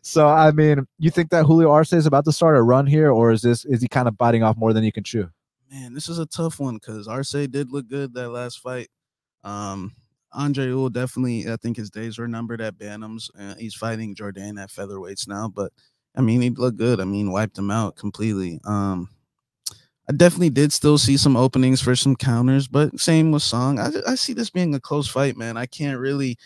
*laughs* so I mean, you think that Julio Arce is about to start a run here, or is this is he kind of biting off more than he can chew? Man, this is a tough one because Arce did look good that last fight. Um, Andre Ewell definitely, I think his days were numbered at Bantams. Uh, he's fighting Jordan at featherweights now, but I mean, he looked good. I mean, wiped him out completely. Um, I definitely did still see some openings for some counters, but same with Song. I, I see this being a close fight, man. I can't really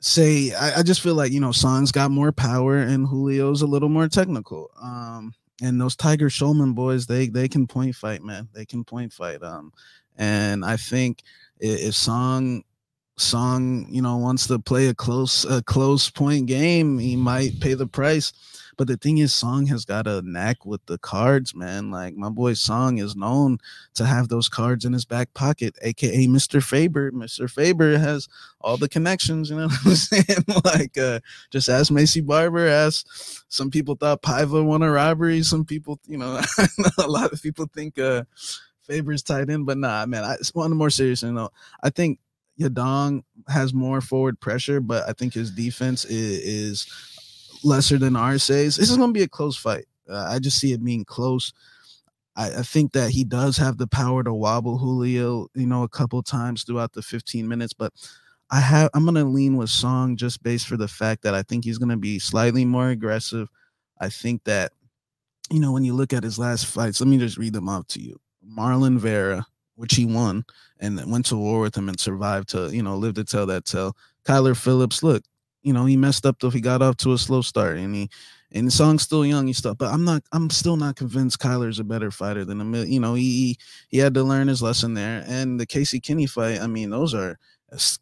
say. I, I just feel like you know, Song's got more power and Julio's a little more technical. Um, and those Tiger Schulmann boys, they they can point fight, man. They can point fight. Um, and I think if Song Song, you know, wants to play a close a close point game, he might pay the price. But the thing is, Song has got a knack with the cards, man. Like my boy Song is known to have those cards in his back pocket, aka Mr. Faber. Mr. Faber has all the connections, you know *laughs* what I'm saying? *laughs* like uh just ask Macy Barber, ask some people thought Paiva won a robbery. Some people, you know, *laughs* a lot of people think uh Faber's tight end, but nah, man. I on a more serious you know, I think Yadong has more forward pressure, but I think his defense is, is lesser than Arce's. This is gonna be a close fight. Uh, I just see it being close. I, I, think that he does have the power to wobble Julio, you know, a couple times throughout the 15 minutes, but I have I'm gonna lean with Song just based for the fact that I think he's gonna be slightly more aggressive. I think that you know when you look at his last fights, let me just read them out to you. Marlon Vera, which he won and went to war with him and survived to you know live to tell that tale. Kyler Phillips, look, you know he messed up though he got off to a slow start and he and the song's still young and stuff, but I'm not I'm still not convinced Kyler's a better fighter than a you know he he had to learn his lesson there and the Casey Kenney fight I mean those are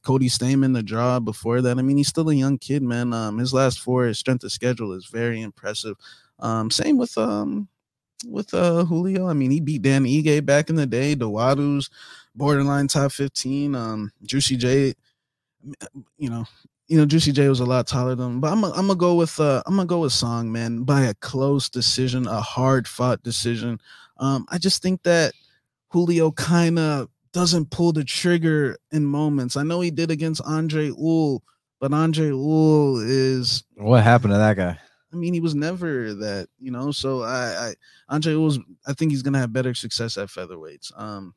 Cody Stamann the draw before that. I mean, he's still a young kid, man. Um, his last four, his strength of schedule is very impressive. Um, same with um with uh Julio. I mean, he beat Dan Ige back in the day. Dawodu's borderline top 15. Um, Juicy J, you know, you know, Juicy J was a lot taller than him, but I'm, I'm gonna go with uh I'm gonna go with Song, man, by a close decision, a hard fought decision. Um, I just think that Julio kind of doesn't pull the trigger in moments. I know he did against Andre Ewell, but Andre Ewell is what happened to that guy? I mean, he was never that, you know. So I, I Andre Ewell's I think he's gonna have better success at featherweights. Um,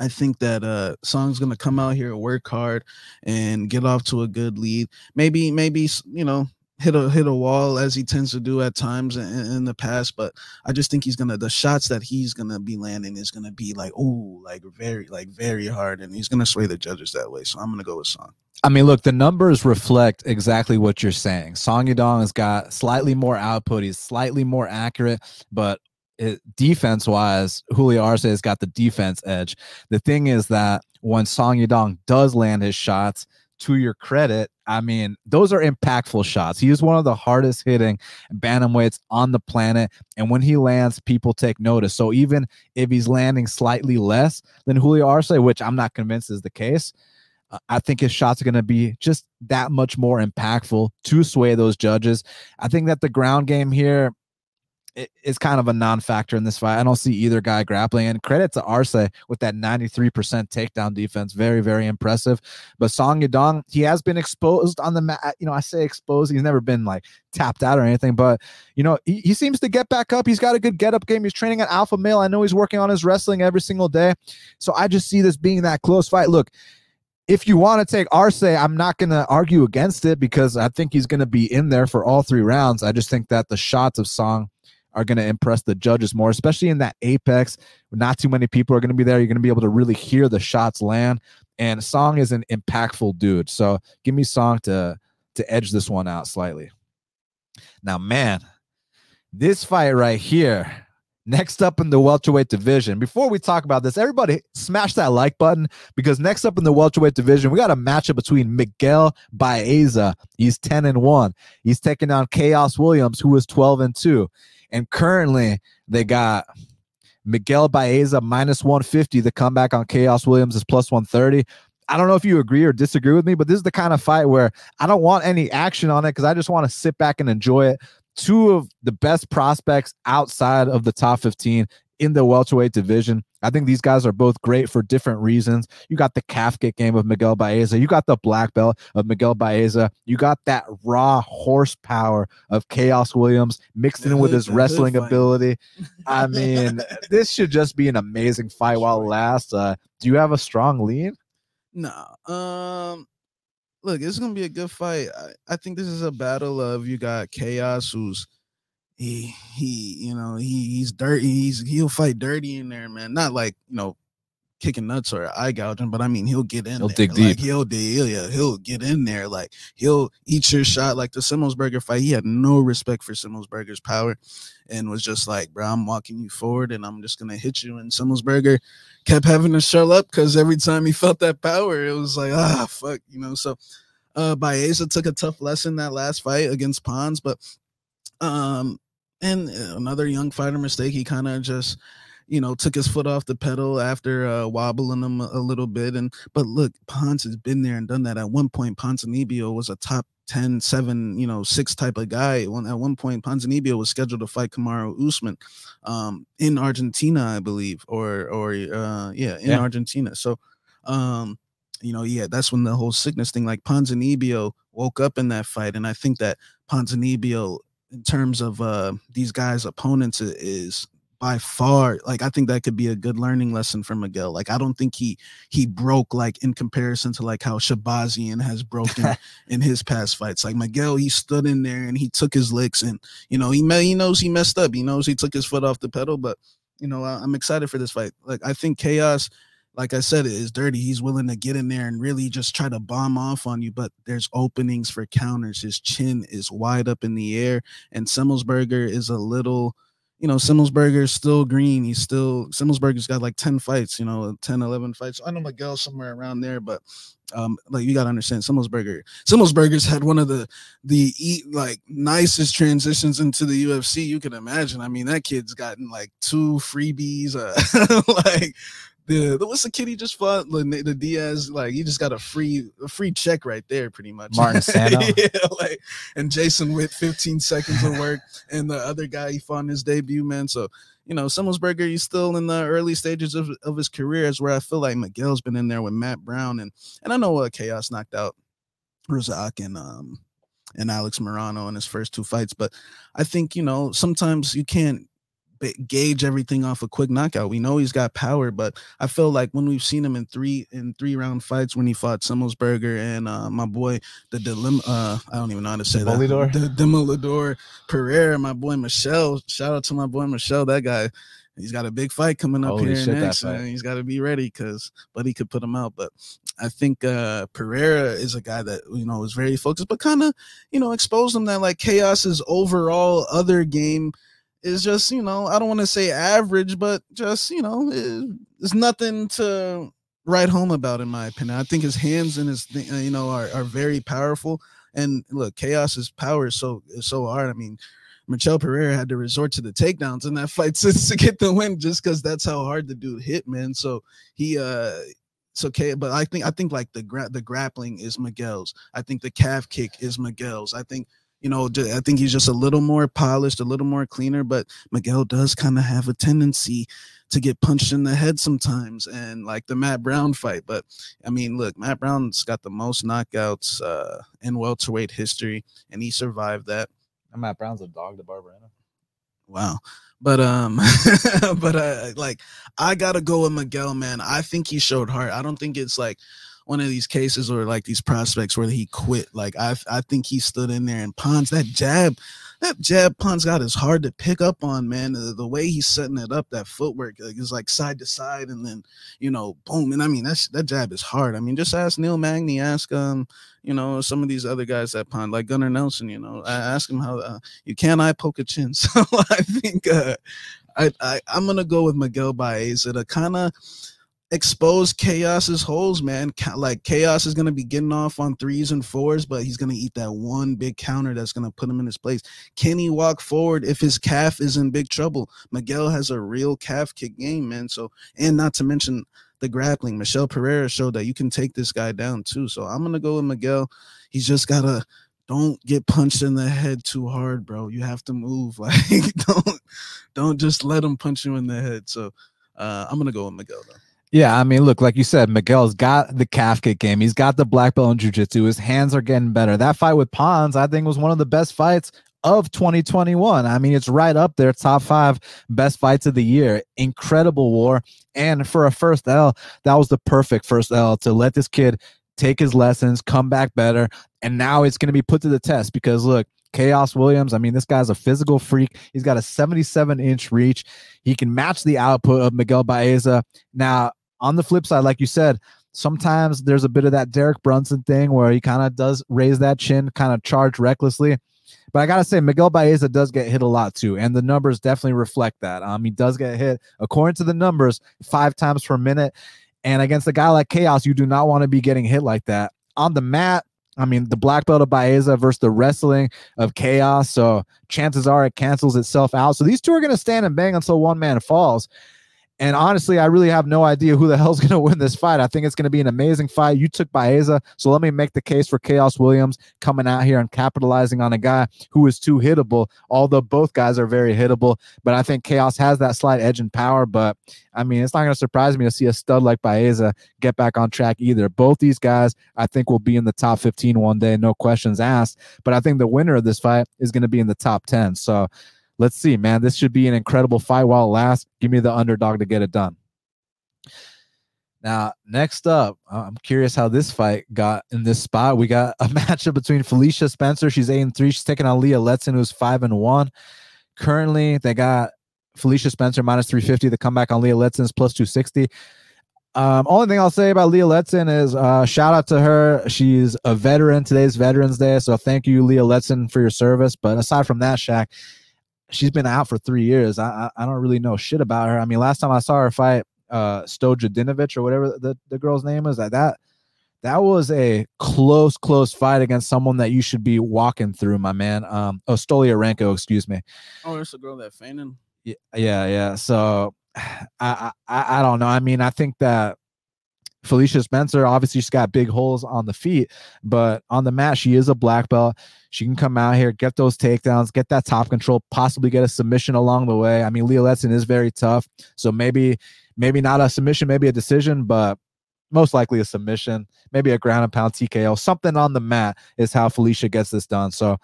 I think that uh Song's gonna come out here, work hard, and get off to a good lead. Maybe, maybe you know, hit a hit a wall as he tends to do at times in, in, the past. But I just think he's gonna the shots that he's gonna be landing is gonna be like oh like very like very hard, and he's gonna sway the judges that way. So I'm gonna go with Song. I mean, look, the numbers reflect exactly what you're saying. Song Yadong has got slightly more output. He's slightly more accurate, but defense wise, Julio Arce has got the defense edge. The thing is that when Song Yadong does land his shots, to your credit, I mean, those are impactful shots. He is one of the hardest hitting bantamweights on the planet. And when he lands, people take notice. So even if he's landing slightly less than Julio Arce, which I'm not convinced is the case, uh, I think his shots are going to be just that much more impactful to sway those judges. I think that the ground game here is kind of a non-factor in this fight. I don't see either guy grappling. And credit to Arce with that 93% takedown defense, very very impressive. But Song Yadong, he has been exposed on the mat. Uh, you know, I say exposed. He's never been like tapped out or anything, but you know, he, he seems to get back up. He's got a good get up game. He's training at Alpha Male. I know he's working on his wrestling every single day. So I just see this being that close fight. Look if you want to take Arce, I'm not going to argue against it because I think he's going to be in there for all three rounds. I just think that the shots of Song are going to impress the judges more, especially in that apex. Not too many people are going to be there. You're going to be able to really hear the shots land. And Song is an impactful dude. So give me Song to to edge this one out slightly. Now, man, this fight right here. Next up in the welterweight division. Before we talk about this, everybody smash that like button because next up in the welterweight division, we got a matchup between Miguel Baeza. He's 10 and 1. He's taking on Khaos Williams, who is 12 and 2. And currently, they got Miguel Baeza minus 150. The comeback on Khaos Williams is plus 130. I don't know if you agree or disagree with me, but this is the kind of fight where I don't want any action on it because I just want to sit back and enjoy it. Two of the best prospects outside of the top 15 in the welterweight division. I think these guys are both great for different reasons. You got the calf kick game of Miguel Baeza. You got the black belt of Miguel Baeza. You got that raw horsepower of Khaos Williams mixed in with his wrestling ability. *laughs* I mean, this should just be an amazing fight while it lasts. Uh, do you have a strong lead? No. Um, look, it's gonna be a good fight. I, I think this is a battle of you got Khaos who's – he he you know he he's dirty he's he'll fight dirty in there man. Not like you know kicking nuts or eye gouging but i mean he'll get in he'll there. dig like, deep. he'll deal yeah he'll get in there. Like he'll eat your shot. Like the Semelsberger fight he had no respect for Semelsberger's power and was just like bro i'm walking you forward and i'm just gonna hit you. And Semelsberger kept having to shell up because every time he felt that power it was like ah fuck you know? So uh Baeza took a tough lesson that last fight against Pons but um and uh, another young fighter mistake he kind of just you know, took his foot off the pedal after uh, wobbling him a, little bit. And but look, Ponce has been there and done that. At one point, Ponzinibbio was a top 10, 7, you know, six type of guy. When at one point, Ponzinibbio was scheduled to fight Kamaru Usman um, in Argentina, I believe, or or uh, yeah, in Yeah. Argentina. So, um, you know, yeah, that's when the whole sickness thing, like Ponzinibbio woke up in that fight, and I think that Ponzinibbio, in terms of uh, these guys' opponents, is by far like I think that could be a good learning lesson for Miguel. Like I don't think he he broke like in comparison to like how Shahbazyan has broken *laughs* in his past fights. Like Miguel, he stood in there and he took his licks, and you know he me- he knows he messed up. He knows he took his foot off the pedal, but you know I, I'm excited for this fight. Like I think Khaos, like I said, is dirty. He's willing to get in there and really just try to bomb off on you, but there's openings for counters. His chin is wide up in the air, and Simmelsberger is a little you know, Simmelsberger is still green. He's still Simmelsberger's got like 10 fights, you know, 10, 11 fights. I know Miguel somewhere around there, but um, like you gotta understand Simmelsberger. Simmelsberger's had one of the the eat like nicest transitions into the UFC you can imagine. I mean, that kid's gotten like two freebies, uh *laughs* like the, the what's the kid he just fought? The, Diaz, like he just got a free a free check right there, pretty much. Martin *laughs* Sano. yeah, like and Jason with 15 seconds of work, and the other guy he fought in his debut, man. So you know, Simmelsberger, he's still in the early stages of, of his career, is where I feel like Miguel's been in there with Matt Brown, and and I know uh, Khaos knocked out Razak and um and Alex Morono in his first two fights, but I think you know sometimes you can't gauge everything off a quick knockout. We know he's got power, but I feel like when we've seen him in three in three round fights when he fought Simmelsberger and uh, my boy the dilemma, uh, I don't even know how to say Demolidor? that. The Demolidor Pereira, my boy Michel. Shout out to my boy Michel. That guy, he's got a big fight coming up Holy here shit, next. And he's got to be ready because, Buddy could put him out. But I think uh Pereira is a guy that you know is very focused, but kind of you know exposed him that like Khaos is overall other game is just you know I don't want to say average, but just you know is, is nothing to write home about in my opinion. I think his hands and his uh, you know are, are very powerful. And look, Khaos's power is so so hard. I mean, Michel Pereira had to resort to the takedowns in that fight *laughs* to, to get the win, just because that's how hard the dude hit, man. So he uh it's okay, but I think I think like the gra- the grappling is Miguel's. I think the calf kick is Miguel's. I think you know I think he's just a little more polished, a little more cleaner. But Miguel does kind of have a tendency to get punched in the head sometimes, and like the Matt Brown fight. But I mean, look, Matt Brown's got the most knockouts uh, in welterweight history, and he survived that. And Matt Brown's a dog to Barberena. Wow. But um *laughs* but uh like I gotta go with Miguel, man. I think he showed heart. I don't think it's like one of these cases or like these prospects where he quit. Like I I think he stood in there and Pons that jab, that jab Pons got is hard to pick up on, man. The, the way he's setting it up, that footwork like, is like side to side and then you know, boom. And I mean that's that jab is hard. I mean, just ask Neil Magny, ask um, you know, some of these other guys that Pond, like Gunnar Nelson, you know, I ask him how uh, you can eye poke a chin. *laughs* So I think uh, I, I I'm gonna go with Miguel Baeza to kind of expose Khaos's holes, man. Like Khaos is gonna be getting off on threes and fours, but he's gonna eat that one big counter that's gonna put him in his place. Can he walk forward if his calf is in big trouble? Miguel has a real calf kick game, man. So and not to mention the grappling. Michel Pereira showed that you can take this guy down too. So I'm gonna go with Miguel. He's just gotta don't get punched in the head too hard, bro. You have to move. *laughs* Like don't don't just let him punch you in the head. So uh, I'm gonna go with Miguel though. Yeah, I mean, look, like you said, Miguel's got the calf kick game. He's got the black belt in jiu-jitsu. His hands are getting better. That fight with Pons, I think, was one of the best fights of 2021. I mean, it's right up there, top five best fights of the year. Incredible war. And for a first L, that was the perfect first L to let this kid take his lessons, come back better. And now it's going to be put to the test because look, Khaos Williams, I mean, this guy's a physical freak. He's got a 77 inch reach. He can match the output of Miguel Baeza. Now, on the flip side, like you said, sometimes there's a bit of that Derek Brunson thing where he kind of does raise that chin, kind of charge recklessly. But I gotta say, Miguel Baeza does get hit a lot too, and the numbers definitely reflect that. Um, he does get hit, according to the numbers, five times per minute. And against a guy like Khaos, you do not want to be getting hit like that on the mat. I mean, the black belt of Baeza versus the wrestling of Khaos. So chances are it cancels itself out. So these two are to stand and bang until one man falls. And honestly, I really have no idea who the *laughs* hell's going to win this fight. I think it's going to be an amazing fight. You took Baeza, so let me make the case for Khaos Williams coming out here and capitalizing on a guy who is too hittable, although both guys are very hittable. But I think Khaos has that slight edge in power. But I mean, it's not going to surprise me to see a stud like Baeza get back on track either. Both these guys, I think, will be in the top 15 one day, no questions asked. But I think the winner of this fight is going to be in the top 10. So, let's see, man. This should be an incredible fight while it lasts. Give me the underdog to get it done. Now, next up, I'm curious how this fight got in this spot. We got a *laughs* matchup between Felicia Spencer. She's eight and three. She's taking on Leah Letson, who's five and one. Currently, they got Felicia Spencer minus 350. The comeback on Leah Letson is plus 260. Um, only thing I'll say about Leah Letson is uh, shout out to her. She's a veteran. Today's Veterans Day, so thank you, Leah Letson, for your service. But aside from that, Shaq, she's been out for three years. I, I, I don't really know shit about her. I mean, last time I saw her fight uh Stojadinovich or whatever the, the girl's name is, that that that was a close, close fight against someone that you should be walking through, my man. Um, oh, Stoliarenko, excuse me. Oh, there's a girl that fainted. Yeah, yeah, yeah. So *sighs* I, I, I don't know. I mean, I think that Felicia Spencer, obviously, she's got big holes on the feet, but on the mat, she is a black belt. She can come out here, get those takedowns, get that top control, possibly get a submission along the way. I mean, Leah Letson is very tough, so maybe, maybe not a submission, maybe a decision, but most likely a submission, maybe a ground and pound TKO. Something on the mat is how Felicia gets this done. So,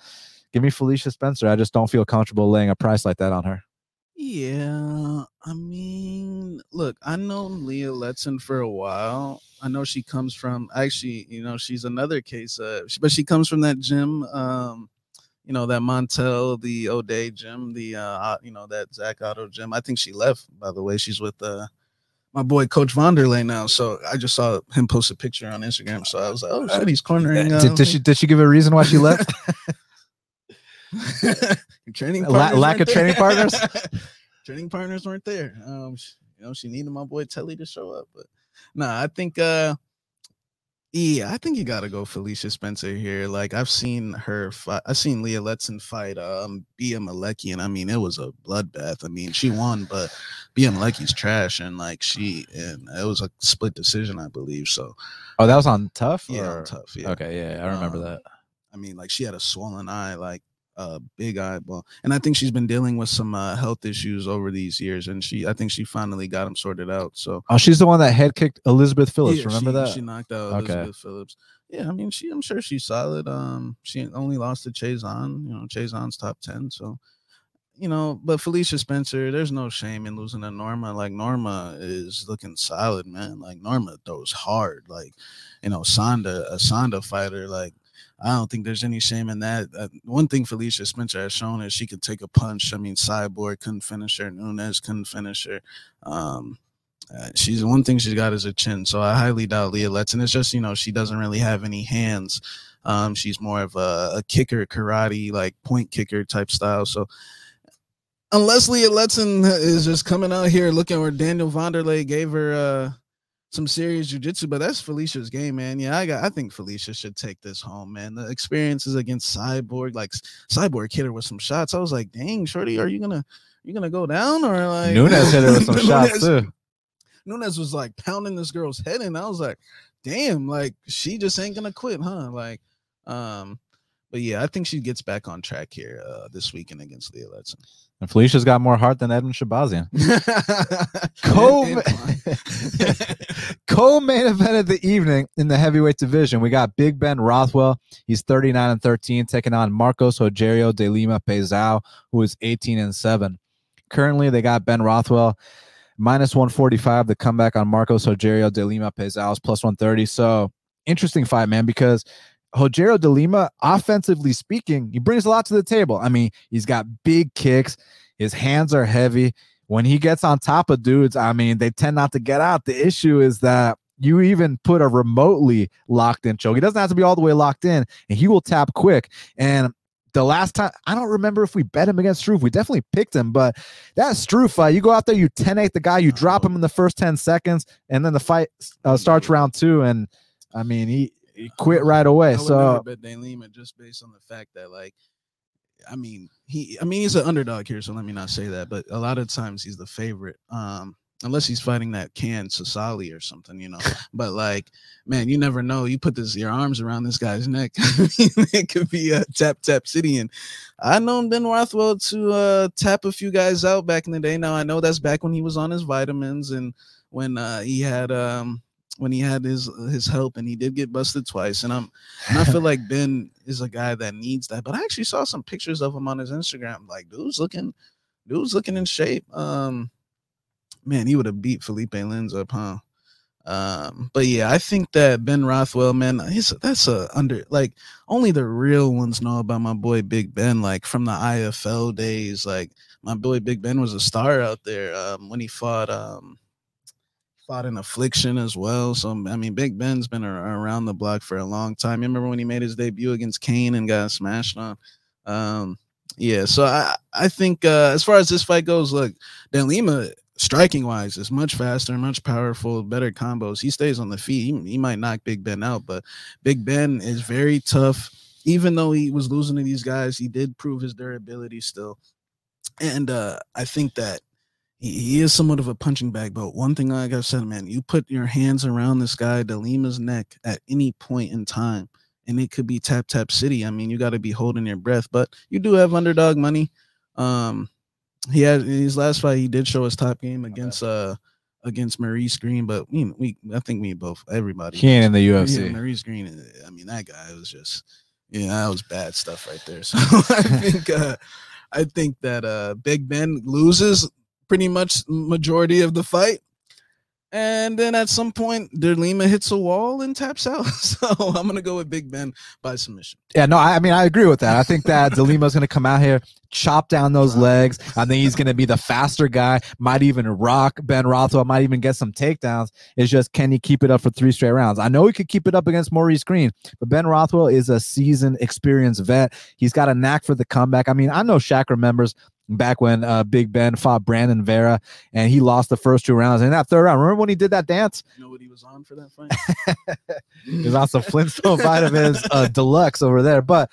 give me Felicia Spencer. I just don't feel comfortable laying a price like that on her. Yeah, I mean, look, I know Leah Letson for a while. I know she comes from actually, you know, she's another case, uh, but she comes from that gym, um, you know, that Montel, the O'Day gym, the uh, you know, that Zach Otto gym. I think she left, by the way. She's with uh my boy Coach Vonderlay now. So I just saw him post a picture on Instagram. So I was like, oh *laughs* shit, he's cornering. Uh, did, did she did she give a reason why she left? *laughs* training La- lack of training partners. *laughs* training partners weren't there. Um, she, you know, she needed my boy Telly to show up, but no, nah, I think uh yeah, I think you gotta go Felicia Spencer here. Like I've seen her fight, I've seen Leah Letson fight um Bea Malecki, and I mean it was a bloodbath. I mean, she won, but Bea Malecki's trash, and like she and it was a split decision, I believe. So Oh, that was on tough? yeah, or- on tough. Yeah. Okay, yeah, I remember Um, that. I mean, like she had a swollen eye, like a big eyeball, and I think she's been dealing with some uh, health issues over these years, and she, I think she finally got them sorted out. So Oh, she's the one that head kicked Elizabeth Phillips. yeah, remember she, that? She knocked out Okay. Elizabeth Phillips. Yeah, I mean, she, I'm sure she's solid. Um, she only lost to Chazon. You know, Chazon's top ten, so. You know, but Felicia Spencer, there's no shame in losing to Norma. Like Norma is looking solid, man. Like Norma throws hard. Like, you know, Sonda, a Sonda fighter, like I don't think there's any shame in that. Uh, one thing Felicia Spencer has shown is she can take a punch. I mean, Cyborg couldn't finish her. Nunez couldn't finish her. Um, uh, she's one thing she's got is a chin. So I highly doubt Leah Letson. It's just you know she doesn't really have any hands. Um, she's more of a, a kicker, karate, like point kicker type style. So unless Leah Letson is just coming out here looking where Daniel Vonderlei gave her uh some serious jujitsu, but that's Felicia's game, man. Yeah, I got. I think Felicia should take this home, man. The experiences against Cyborg, like Cyborg hit her with some shots. I was like, dang, shorty, are you gonna you gonna go down or like Nunez hit her with some *laughs* shots Nunez- too. Nunez was like pounding this girl's head, and I was like, damn, like she just ain't gonna quit, huh? Like, um, but yeah, I think she gets back on track here uh this weekend against Leah Letson. And Felicia's got more heart than Edmund Shahbazyan. *laughs* Co- *laughs* Co-main event of the evening in the heavyweight division, we got Big Ben Rothwell. He's 39 and 13, taking on Marcos Rogerio de Lima Pezao, who is 18 and 7. Currently, they got Ben Rothwell minus 145. The comeback on Marcos Rogerio de Lima Pezao is plus 130. So interesting fight, man, because Rogerio de Lima, offensively speaking, he brings a lot to the table. I mean, he's got big kicks. His hands are heavy. When he gets on top of dudes, I mean, they tend not to get out. The issue is that you even put a remotely locked in choke. He doesn't have to be all the way locked in, and he will tap quick. And the last time, I don't remember if we bet him against Struve. We definitely picked him, but that Struve fight, you go out there, you 10 8 the guy, you drop him in the first 10 seconds, and then the fight uh, starts round two. And I mean, he, he quit right away. I would So never bet Dan Lima just based on the fact that like I mean he I mean he's an underdog here, so let me not say that, but a lot of times he's the favorite. Um unless he's fighting that can Sasali or something, you know. *laughs* but like, man, you never know. You put this your arms around this guy's neck, *laughs* it could be a tap tap city. And I known Ben Rothwell to uh, tap a few guys out back in the day. Now I know that's back when he was on his vitamins and when uh, he had um when he had his his help and he did get busted twice and i'm and i feel *laughs* like ben is a guy that needs that but i actually saw some pictures of him on his instagram like dude's looking dude's looking in shape um man, he would have beat Felipe Lins up, huh? Um, but yeah, I think that Ben Rothwell, man, he's that's a under like only the real ones know about my boy Big Ben, like from the IFL days. Like my boy Big Ben was a star out there um, when he fought um fought in affliction as well. So I mean, Big Ben's been around the block for a long time. You remember when he made his debut against Cain and got smashed on? Um, yeah, so I I think uh, as far as this fight goes, look, Dan Lima striking wise is much faster, much powerful, better combos. He stays on the feet. He, he, might knock Big Ben out, but Big Ben is very tough. Even though he was losing to these guys, he did prove his durability still. And uh, I think that he, he, is somewhat of a punching bag. But one thing, like I said, man, you put your hands around this guy, Delima's neck, at any point in time, and it could be tap tap city. I mean, you got to be holding your breath, but you do have underdog money. Um, he had in his last fight he did show his top game against okay. uh against Maurice Greene, but we, we I think we both everybody he ain't in the UFC. Yeah, Maurice Greene, uh, I mean that guy was just yeah, that was bad stuff right there. So *laughs* I think uh I think that uh Big Ben loses pretty much majority of the fight. And then at some point, Derlima hits a wall and taps out. *laughs* So I'm gonna go with Big Ben by submission. Yeah, no, I, I mean I agree with that. I think that Delima's gonna come out here, chop down those legs. I think he's gonna be the faster guy. Might even rock Ben Rothwell. Might even get some takedowns. It's just can he keep it up for three straight rounds? I know he could keep it up against Maurice Greene, but Ben Rothwell is a seasoned, experienced vet. He's got a knack for the comeback. I mean, I know Shaq remembers back when uh, Big Ben fought Brandon Vera and he lost the first two rounds. In that third round, remember when he did that dance? You know what he was on for that fight? *laughs* he was on some Flintstone vitamins uh, deluxe over there. But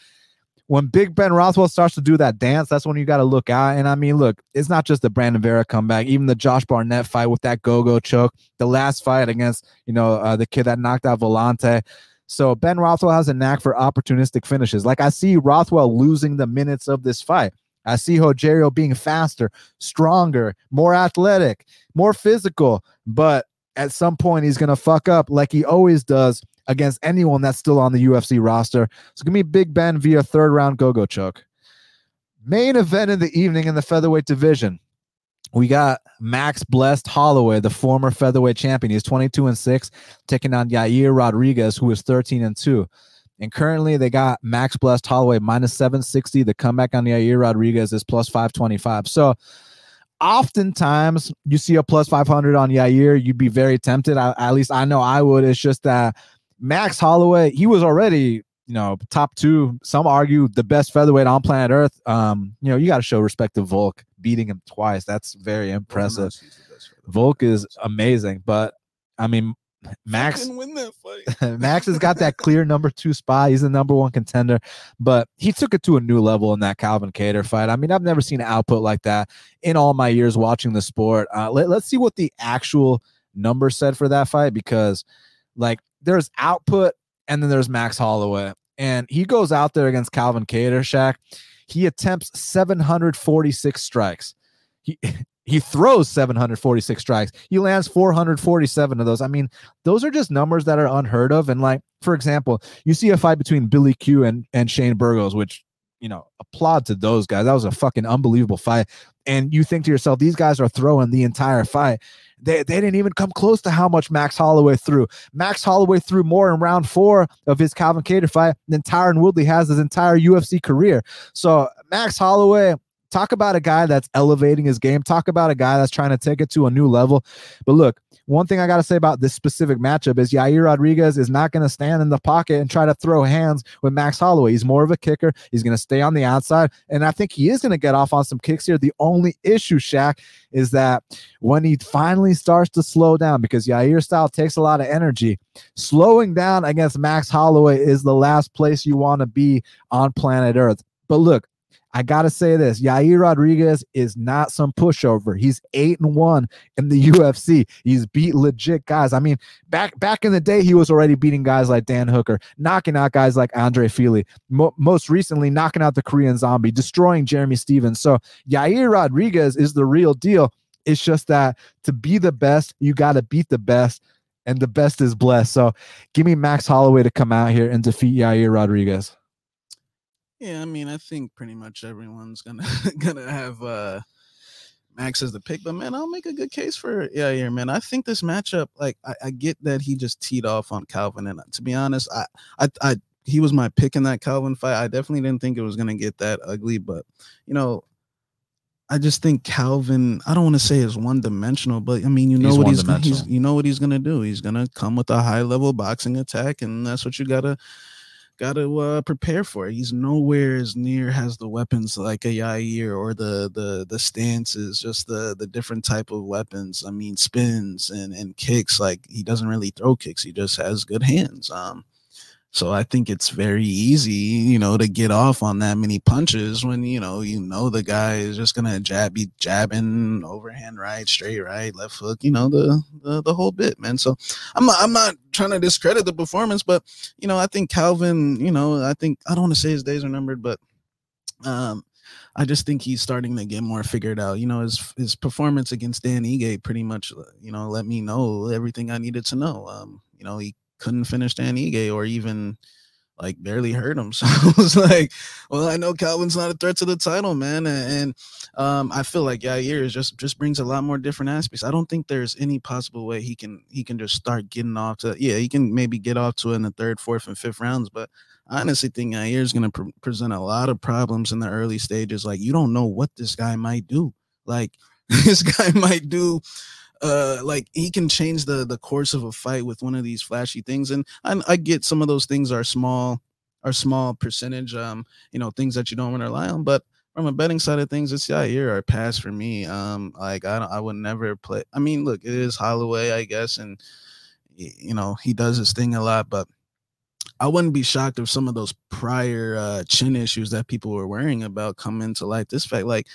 when Big Ben Rothwell starts to do that dance, that's when you got to look out. And I mean, look, it's not just the Brandon Vera comeback, even the Josh Barnett fight with that go go choke, the last fight against, you know, uh, the kid that knocked out Volante. So Ben Rothwell has a knack for opportunistic finishes. Like I see Rothwell losing the minutes of this fight. I see Rogerio being faster, stronger, more athletic, more physical, but at some point he's going to fuck up like he always does against anyone that's still on the UFC roster. So give me Big Ben via third round go go choke. Main event in the evening in the featherweight division. We got Max Blessed Holloway, the former featherweight champion. He's 22 and 6, taking on Yair Rodriguez, who is 13 and 2. And currently they got Max Blessed Holloway minus 760. The comeback on the Yair Rodriguez is plus 525. So oftentimes you see a plus 500 on Yair, you'd be very tempted. I, at least I know I would. It's just that Max Holloway, he was already, you know, top two. Some argue the best featherweight on planet Earth. Um, you know, you got to show respect to Volk beating him twice. That's very impressive. Volk is amazing, but I mean, Max win that fight. *laughs* Max has got that clear number two spot. He's the number one contender, but he took it to a new level in that Calvin Kattar fight. I mean, I've never seen an output like that in all my years watching the sport. Uh, let, let's see what the actual number said for that fight because, like, there's output and then there's Max Holloway, and he goes out there against Calvin Kattar. Shaq, he attempts 746 strikes. He *laughs* he throws 746 strikes. He lands 447 of those. I mean, those are just numbers that are unheard of. And like, for example, you see a fight between Billy Q and, and Shane Burgos, which, you know, applaud to those guys. That was a fucking unbelievable fight. And you think to yourself, these guys are throwing the entire fight. They, they didn't even come close to how much Max Holloway threw. Max Holloway threw more in round four of his Calvin Kattar fight than Tyron Woodley has his entire UFC career. So Max Holloway, Talk about a guy that's elevating his game. Talk about a guy that's trying to take it to a new level. But look, one thing I got to say about this specific matchup is Yair Rodriguez is not going to stand in the pocket and try to throw hands with Max Holloway. He's more of a kicker. He's going to stay on the outside. And I think he is going to get off on some kicks here. The only issue, Shaq, is that when he finally starts to slow down, because Yair style takes a lot of energy, slowing down against Max Holloway is the last place you want to be on planet Earth. But look, I gotta say this: Yair Rodriguez is not some pushover. He's eight and one in the *laughs* UFC. He's beat legit guys. I mean, back back in the day, he was already beating guys like Dan Hooker, knocking out guys like Andre Fili. Mo- most recently, knocking out the Korean Zombie, destroying Jeremy Stephens. So Yair Rodriguez is the real deal. It's just that to be the best, you got to beat the best, and the best is blessed. So give me Max Holloway to come out here and defeat Yair Rodriguez. Yeah, I mean, I think pretty much everyone's gonna *laughs* gonna have uh Max as the pick, but man, I'll make a good case for yeah, yeah, man. I think this matchup, like, I, I get that he just teed off on Calvin, and to be honest, I, I, I, he was my pick in that Calvin fight. I definitely didn't think it was gonna get that ugly, but you know, I just think Calvin. I don't want to say is one dimensional, but I mean, you know He's what he's, he's you know what he's gonna do. He's gonna come with a high level boxing attack, and that's what you gotta gotta uh, prepare for. It. He's nowhere as near has the weapons like a Yair or the the the stances, just the the different type of weapons. I mean, spins and and kicks. Like he doesn't really throw kicks. He just has good hands. Um, so I think it's very easy, you know, to get off on that many punches when you know you know the guy is just gonna jab, be jabbing overhand right, straight right, left hook, you know the the, the whole bit, man. So I'm not, I'm not trying to discredit the performance, but you know I think Calvin, you know, I think I don't want to say his days are numbered, but um, I just think he's starting to get more figured out. You know, his his performance against Dan Ige pretty much, uh, you know, let me know everything I needed to know. Um, you know, he couldn't finish Dan Ige or even like barely hurt him. *laughs* So I was like, well, I know Calvin's not a threat to the title, man. And, um, I feel like Yair is just just brings a lot more different aspects. I don't think there's any possible way he can he can just start getting off to yeah, he can maybe get off to in the third, fourth, and fifth rounds, but I honestly think Yair is going to pre- present a lot of problems in the early stages. Like you don't know what this guy might do. Like *laughs* this guy might do uh like he can change the the course of a fight with one of these flashy things and I, I get some of those things are small are small percentage um you know things that you don't want to rely on but from a betting side of things it's Yair or pass for me um like i don't i would never play i mean look it is holloway i guess and you know he does his thing a lot but I wouldn't be shocked if some of those prior uh, chin issues that people were worrying about come into light. This fact, like,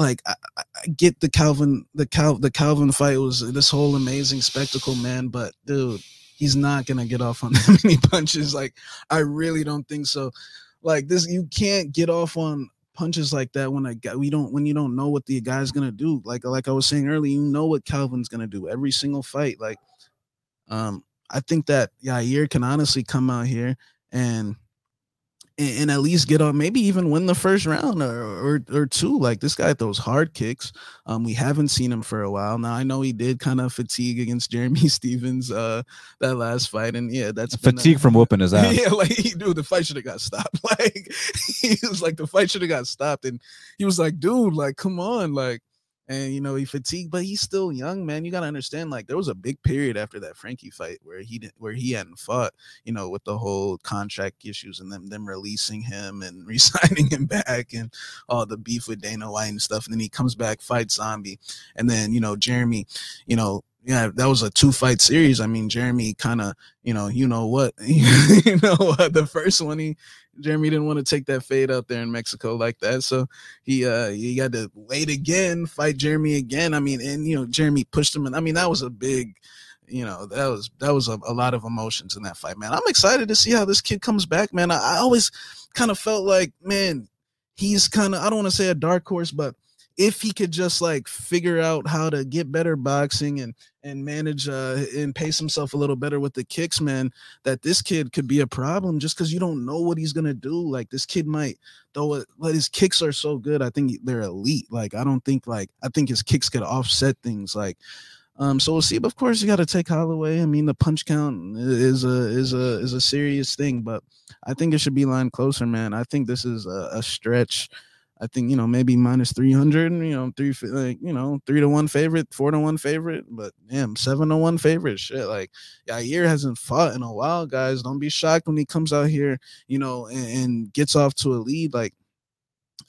like I, I get the Calvin, the Cal, the Calvin fight was this whole amazing spectacle, man. But dude, he's not gonna get off on *laughs* that many punches. Like, I really don't think so. Like this, you can't get off on punches like that when a guy we don't when you don't know what the guy's gonna do. Like like I was saying earlier, you know what Calvin's gonna do every single fight. Like, um, I think that Yair can honestly come out here and and, and at least get on, maybe even win the first round or, or or two. Like this guy throws hard kicks. Um, we haven't seen him for a while now. I know he did kind of fatigue against *laughs* Jeremy Stephens uh that last fight, and yeah, that's a- Fatigue from whooping his *laughs* ass. yeah, like he dude, the fight should have got stopped. *laughs* Like he was like the fight should have got stopped, and he was like, dude, like come on, like, and you know he fatigued, but he's still young, man. You gotta understand, like there was a big period after that Frankie fight where he didn't, where he hadn't fought, you know, with the whole contract issues and them them releasing him and *laughs* re-signing him back and all the beef with Dana White and stuff, and then he comes back, fights Zombie, and then you know Jeremy, you know. Yeah, that was a two fight series. I mean, Jeremy kind of, you know, you know what, *laughs* you know what, the first one he Jeremy didn't want to take that fade out there in Mexico like that. So he uh he had to wait again, fight Jeremy again. I mean, and you know, Jeremy pushed him and I mean that was a big you know, that was that was a, a lot of emotions in that fight, man. I'm excited to see how this kid comes back, man. I, I always kind of felt like, man, he's kind of I don't want to say a dark horse, but if he could just like figure out how to get better boxing and and manage uh and pace himself a little better with the kicks, man, that this kid could be a problem just because you don't know what he's gonna do. Like this kid might though but his kicks are so good. I think they're elite. Like I don't think like I think his kicks could offset things like um, so we'll see. But of course, you got to take Holloway. I mean, the punch count is a is a is a serious thing, but I think it should be lined closer, man. I think this is a, a stretch. I think you know maybe minus three hundred. You know, three like you know three to one favorite, four to one favorite, but damn, seven to one favorite. Shit, like Yair hasn't fought in a while, guys. Don't be shocked when he comes out here, you know, and, and gets off to a lead. Like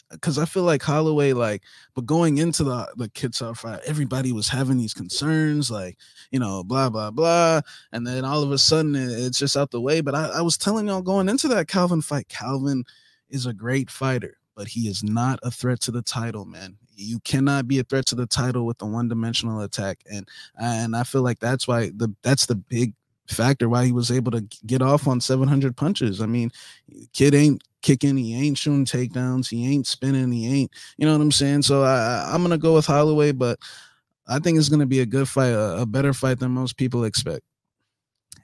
because I feel like Holloway, like, but going into the the Kattar fight, everybody was having these concerns, like, you know, blah blah blah, and then all of a sudden it- it's just out the way. But I, I was telling y'all going into that Calvin fight, Calvin is a great fighter, but he is not a threat to the title, man. You cannot be a threat to the title with a one-dimensional attack, and and I feel like that's why the that's the big factor why he was able to get off on 700 punches. I mean, kid ain't kicking, he ain't shooting takedowns, he ain't spinning, he ain't, you know what I'm saying? So I, I'm gonna go with Holloway, but I think it's gonna be a good fight, a, a better fight than most people expect.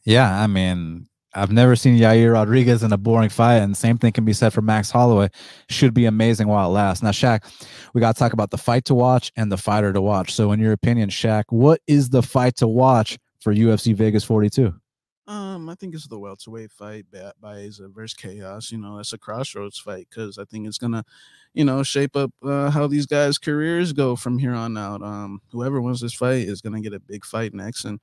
Yeah, I mean, I've never seen Yair Rodriguez in a boring fight, and same thing can be said for Max Holloway. Should be amazing while it lasts. Now, Shaq, we got to talk about the fight to watch and the fighter to watch. So, in your opinion, Shaq, what is the fight to watch for UFC Vegas 42? Um, I think it's the welterweight fight Baeza versus Khaos. You know, it's a crossroads fight because I think it's gonna, you know, shape up uh, how these guys' careers go from here on out. Um, whoever wins this fight is gonna get a big fight next, and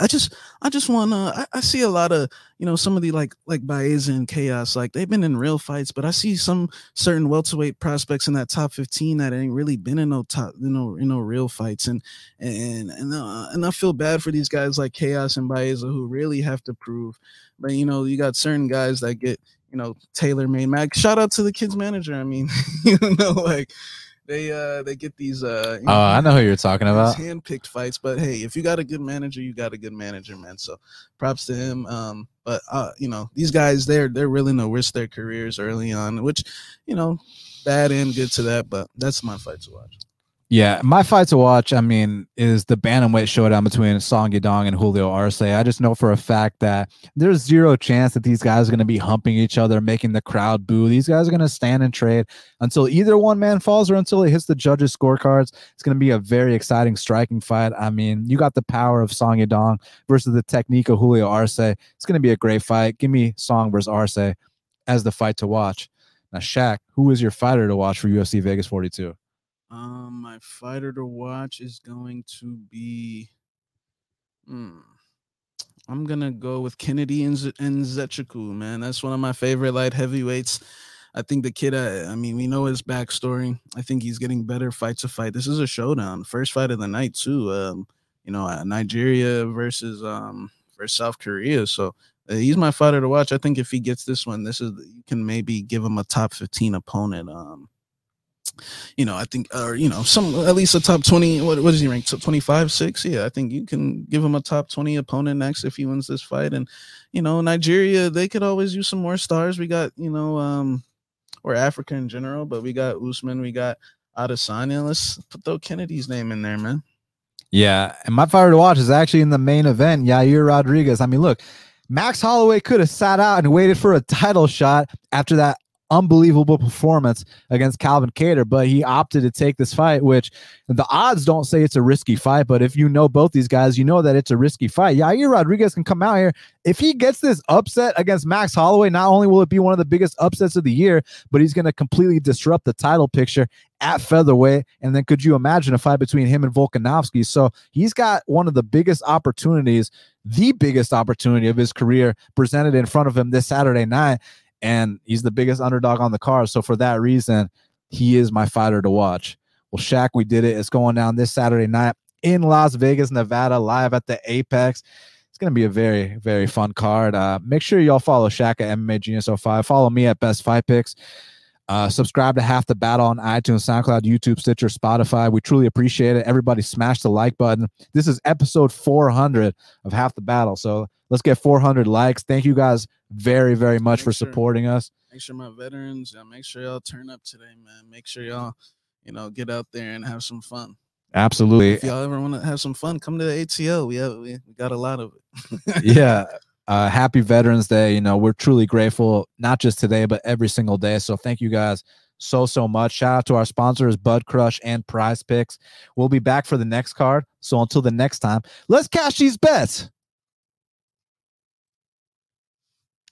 I just I just want to I, I, see a lot of you know some of the like like Baez and Khaos like they've been in real fights but I see some certain welterweight prospects in that top 15 that ain't really been in no top you know you know real fights and and and uh, and I feel bad for these guys like Khaos and Baez who really have to prove but you know you got certain guys that get you know tailor made Mac, shout out to the kids manager I mean *laughs* you know like they uh they get these uh you know, oh i know who you're talking about. hand-picked fights but hey if you got a good manager you got a good manager man. So props to him um but uh you know these guys they're they're willing to risk their careers early on which you know bad and good to that but that's my fight to watch yeah, my fight to watch, I mean, is the bantamweight showdown between Song Yadong and Julio Arce. I just know for a fact that there's zero chance that these guys are going to be humping each other, making the crowd boo. These guys are going to stand and trade until either one man falls or until it hits the judges' scorecards. It's going to be a very exciting striking fight. I mean, you got the power of Song Yadong versus the technique of Julio Arce. It's going to be a great fight. Give me Song versus Arce as the fight to watch. Now, Shaq, who is your fighter to watch for UFC Vegas 42? Um, my fighter to watch is going to be. Hmm, I'm gonna go with Kennedy and, Z- and Nzechukwu, man. That's one of my favorite light heavyweights. I think the kid. I, I mean, we know his backstory. I think he's getting better fight to fight. This is a showdown, first fight of the night too. Um, you know, uh, Nigeria versus um versus South Korea. So uh, he's my fighter to watch. I think if he gets this one, this is you can maybe give him a top 15 opponent. Um, you know, I think, or you know, some at least a top twenty. What what is he ranked? 25, six. Yeah, I think you can give him a top twenty opponent next if he wins this fight. And you know, Nigeria, they could always use some more stars. We got, you know, um, or Africa in general, but we got Usman, we got Adesanya. Let's put though Kennedy's name in there, man. Yeah, and my fighter to watch is actually in the main event. Yair Rodriguez. I mean, look. Max Holloway could have sat out and waited for a title shot after that unbelievable performance against Calvin Kattar, but he opted to take this fight, which the odds don't say it's a risky fight. But if you know both these guys, you know that it's a risky fight. Yair Rodriguez can come out here. If he gets this upset against Max Holloway, not only will it be one of the biggest upsets of the year, but he's going to completely disrupt the title picture at featherweight. And then could you imagine a fight between him and Volkanovski? So he's got one of the biggest opportunities, the biggest opportunity of his career presented in front of him this Saturday night and he's the biggest underdog on the card. So for that reason, he is my fighter to watch. Well, Shaq, we did it. It's going down this Saturday night in Las Vegas, Nevada, live at the Apex. It's going to be a very, very fun card. Uh, make sure y'all follow Shaq at MMA Genius 05. Follow me at Best Fight Picks. Uh, subscribe to Half the Battle on iTunes, SoundCloud, YouTube, Stitcher, Spotify. We truly appreciate it. Everybody smash the like button. This is episode 400 of Half the Battle. So let's get 400 likes. Thank you guys very, very much make for sure, supporting us. Make sure my veterans, make sure y'all turn up today, man. Make sure y'all, you know, get out there and have some fun. Absolutely. If y'all ever want to have some fun, come to the ATL. We have we, we got a lot of it. *laughs* yeah. Uh, happy Veterans Day. You know, we're truly grateful, not just today, but every single day. So thank you guys so, so much. Shout out to our sponsors, Bud Crush and Prize Picks. We'll be back for the next card. So until the next time, let's cash these bets.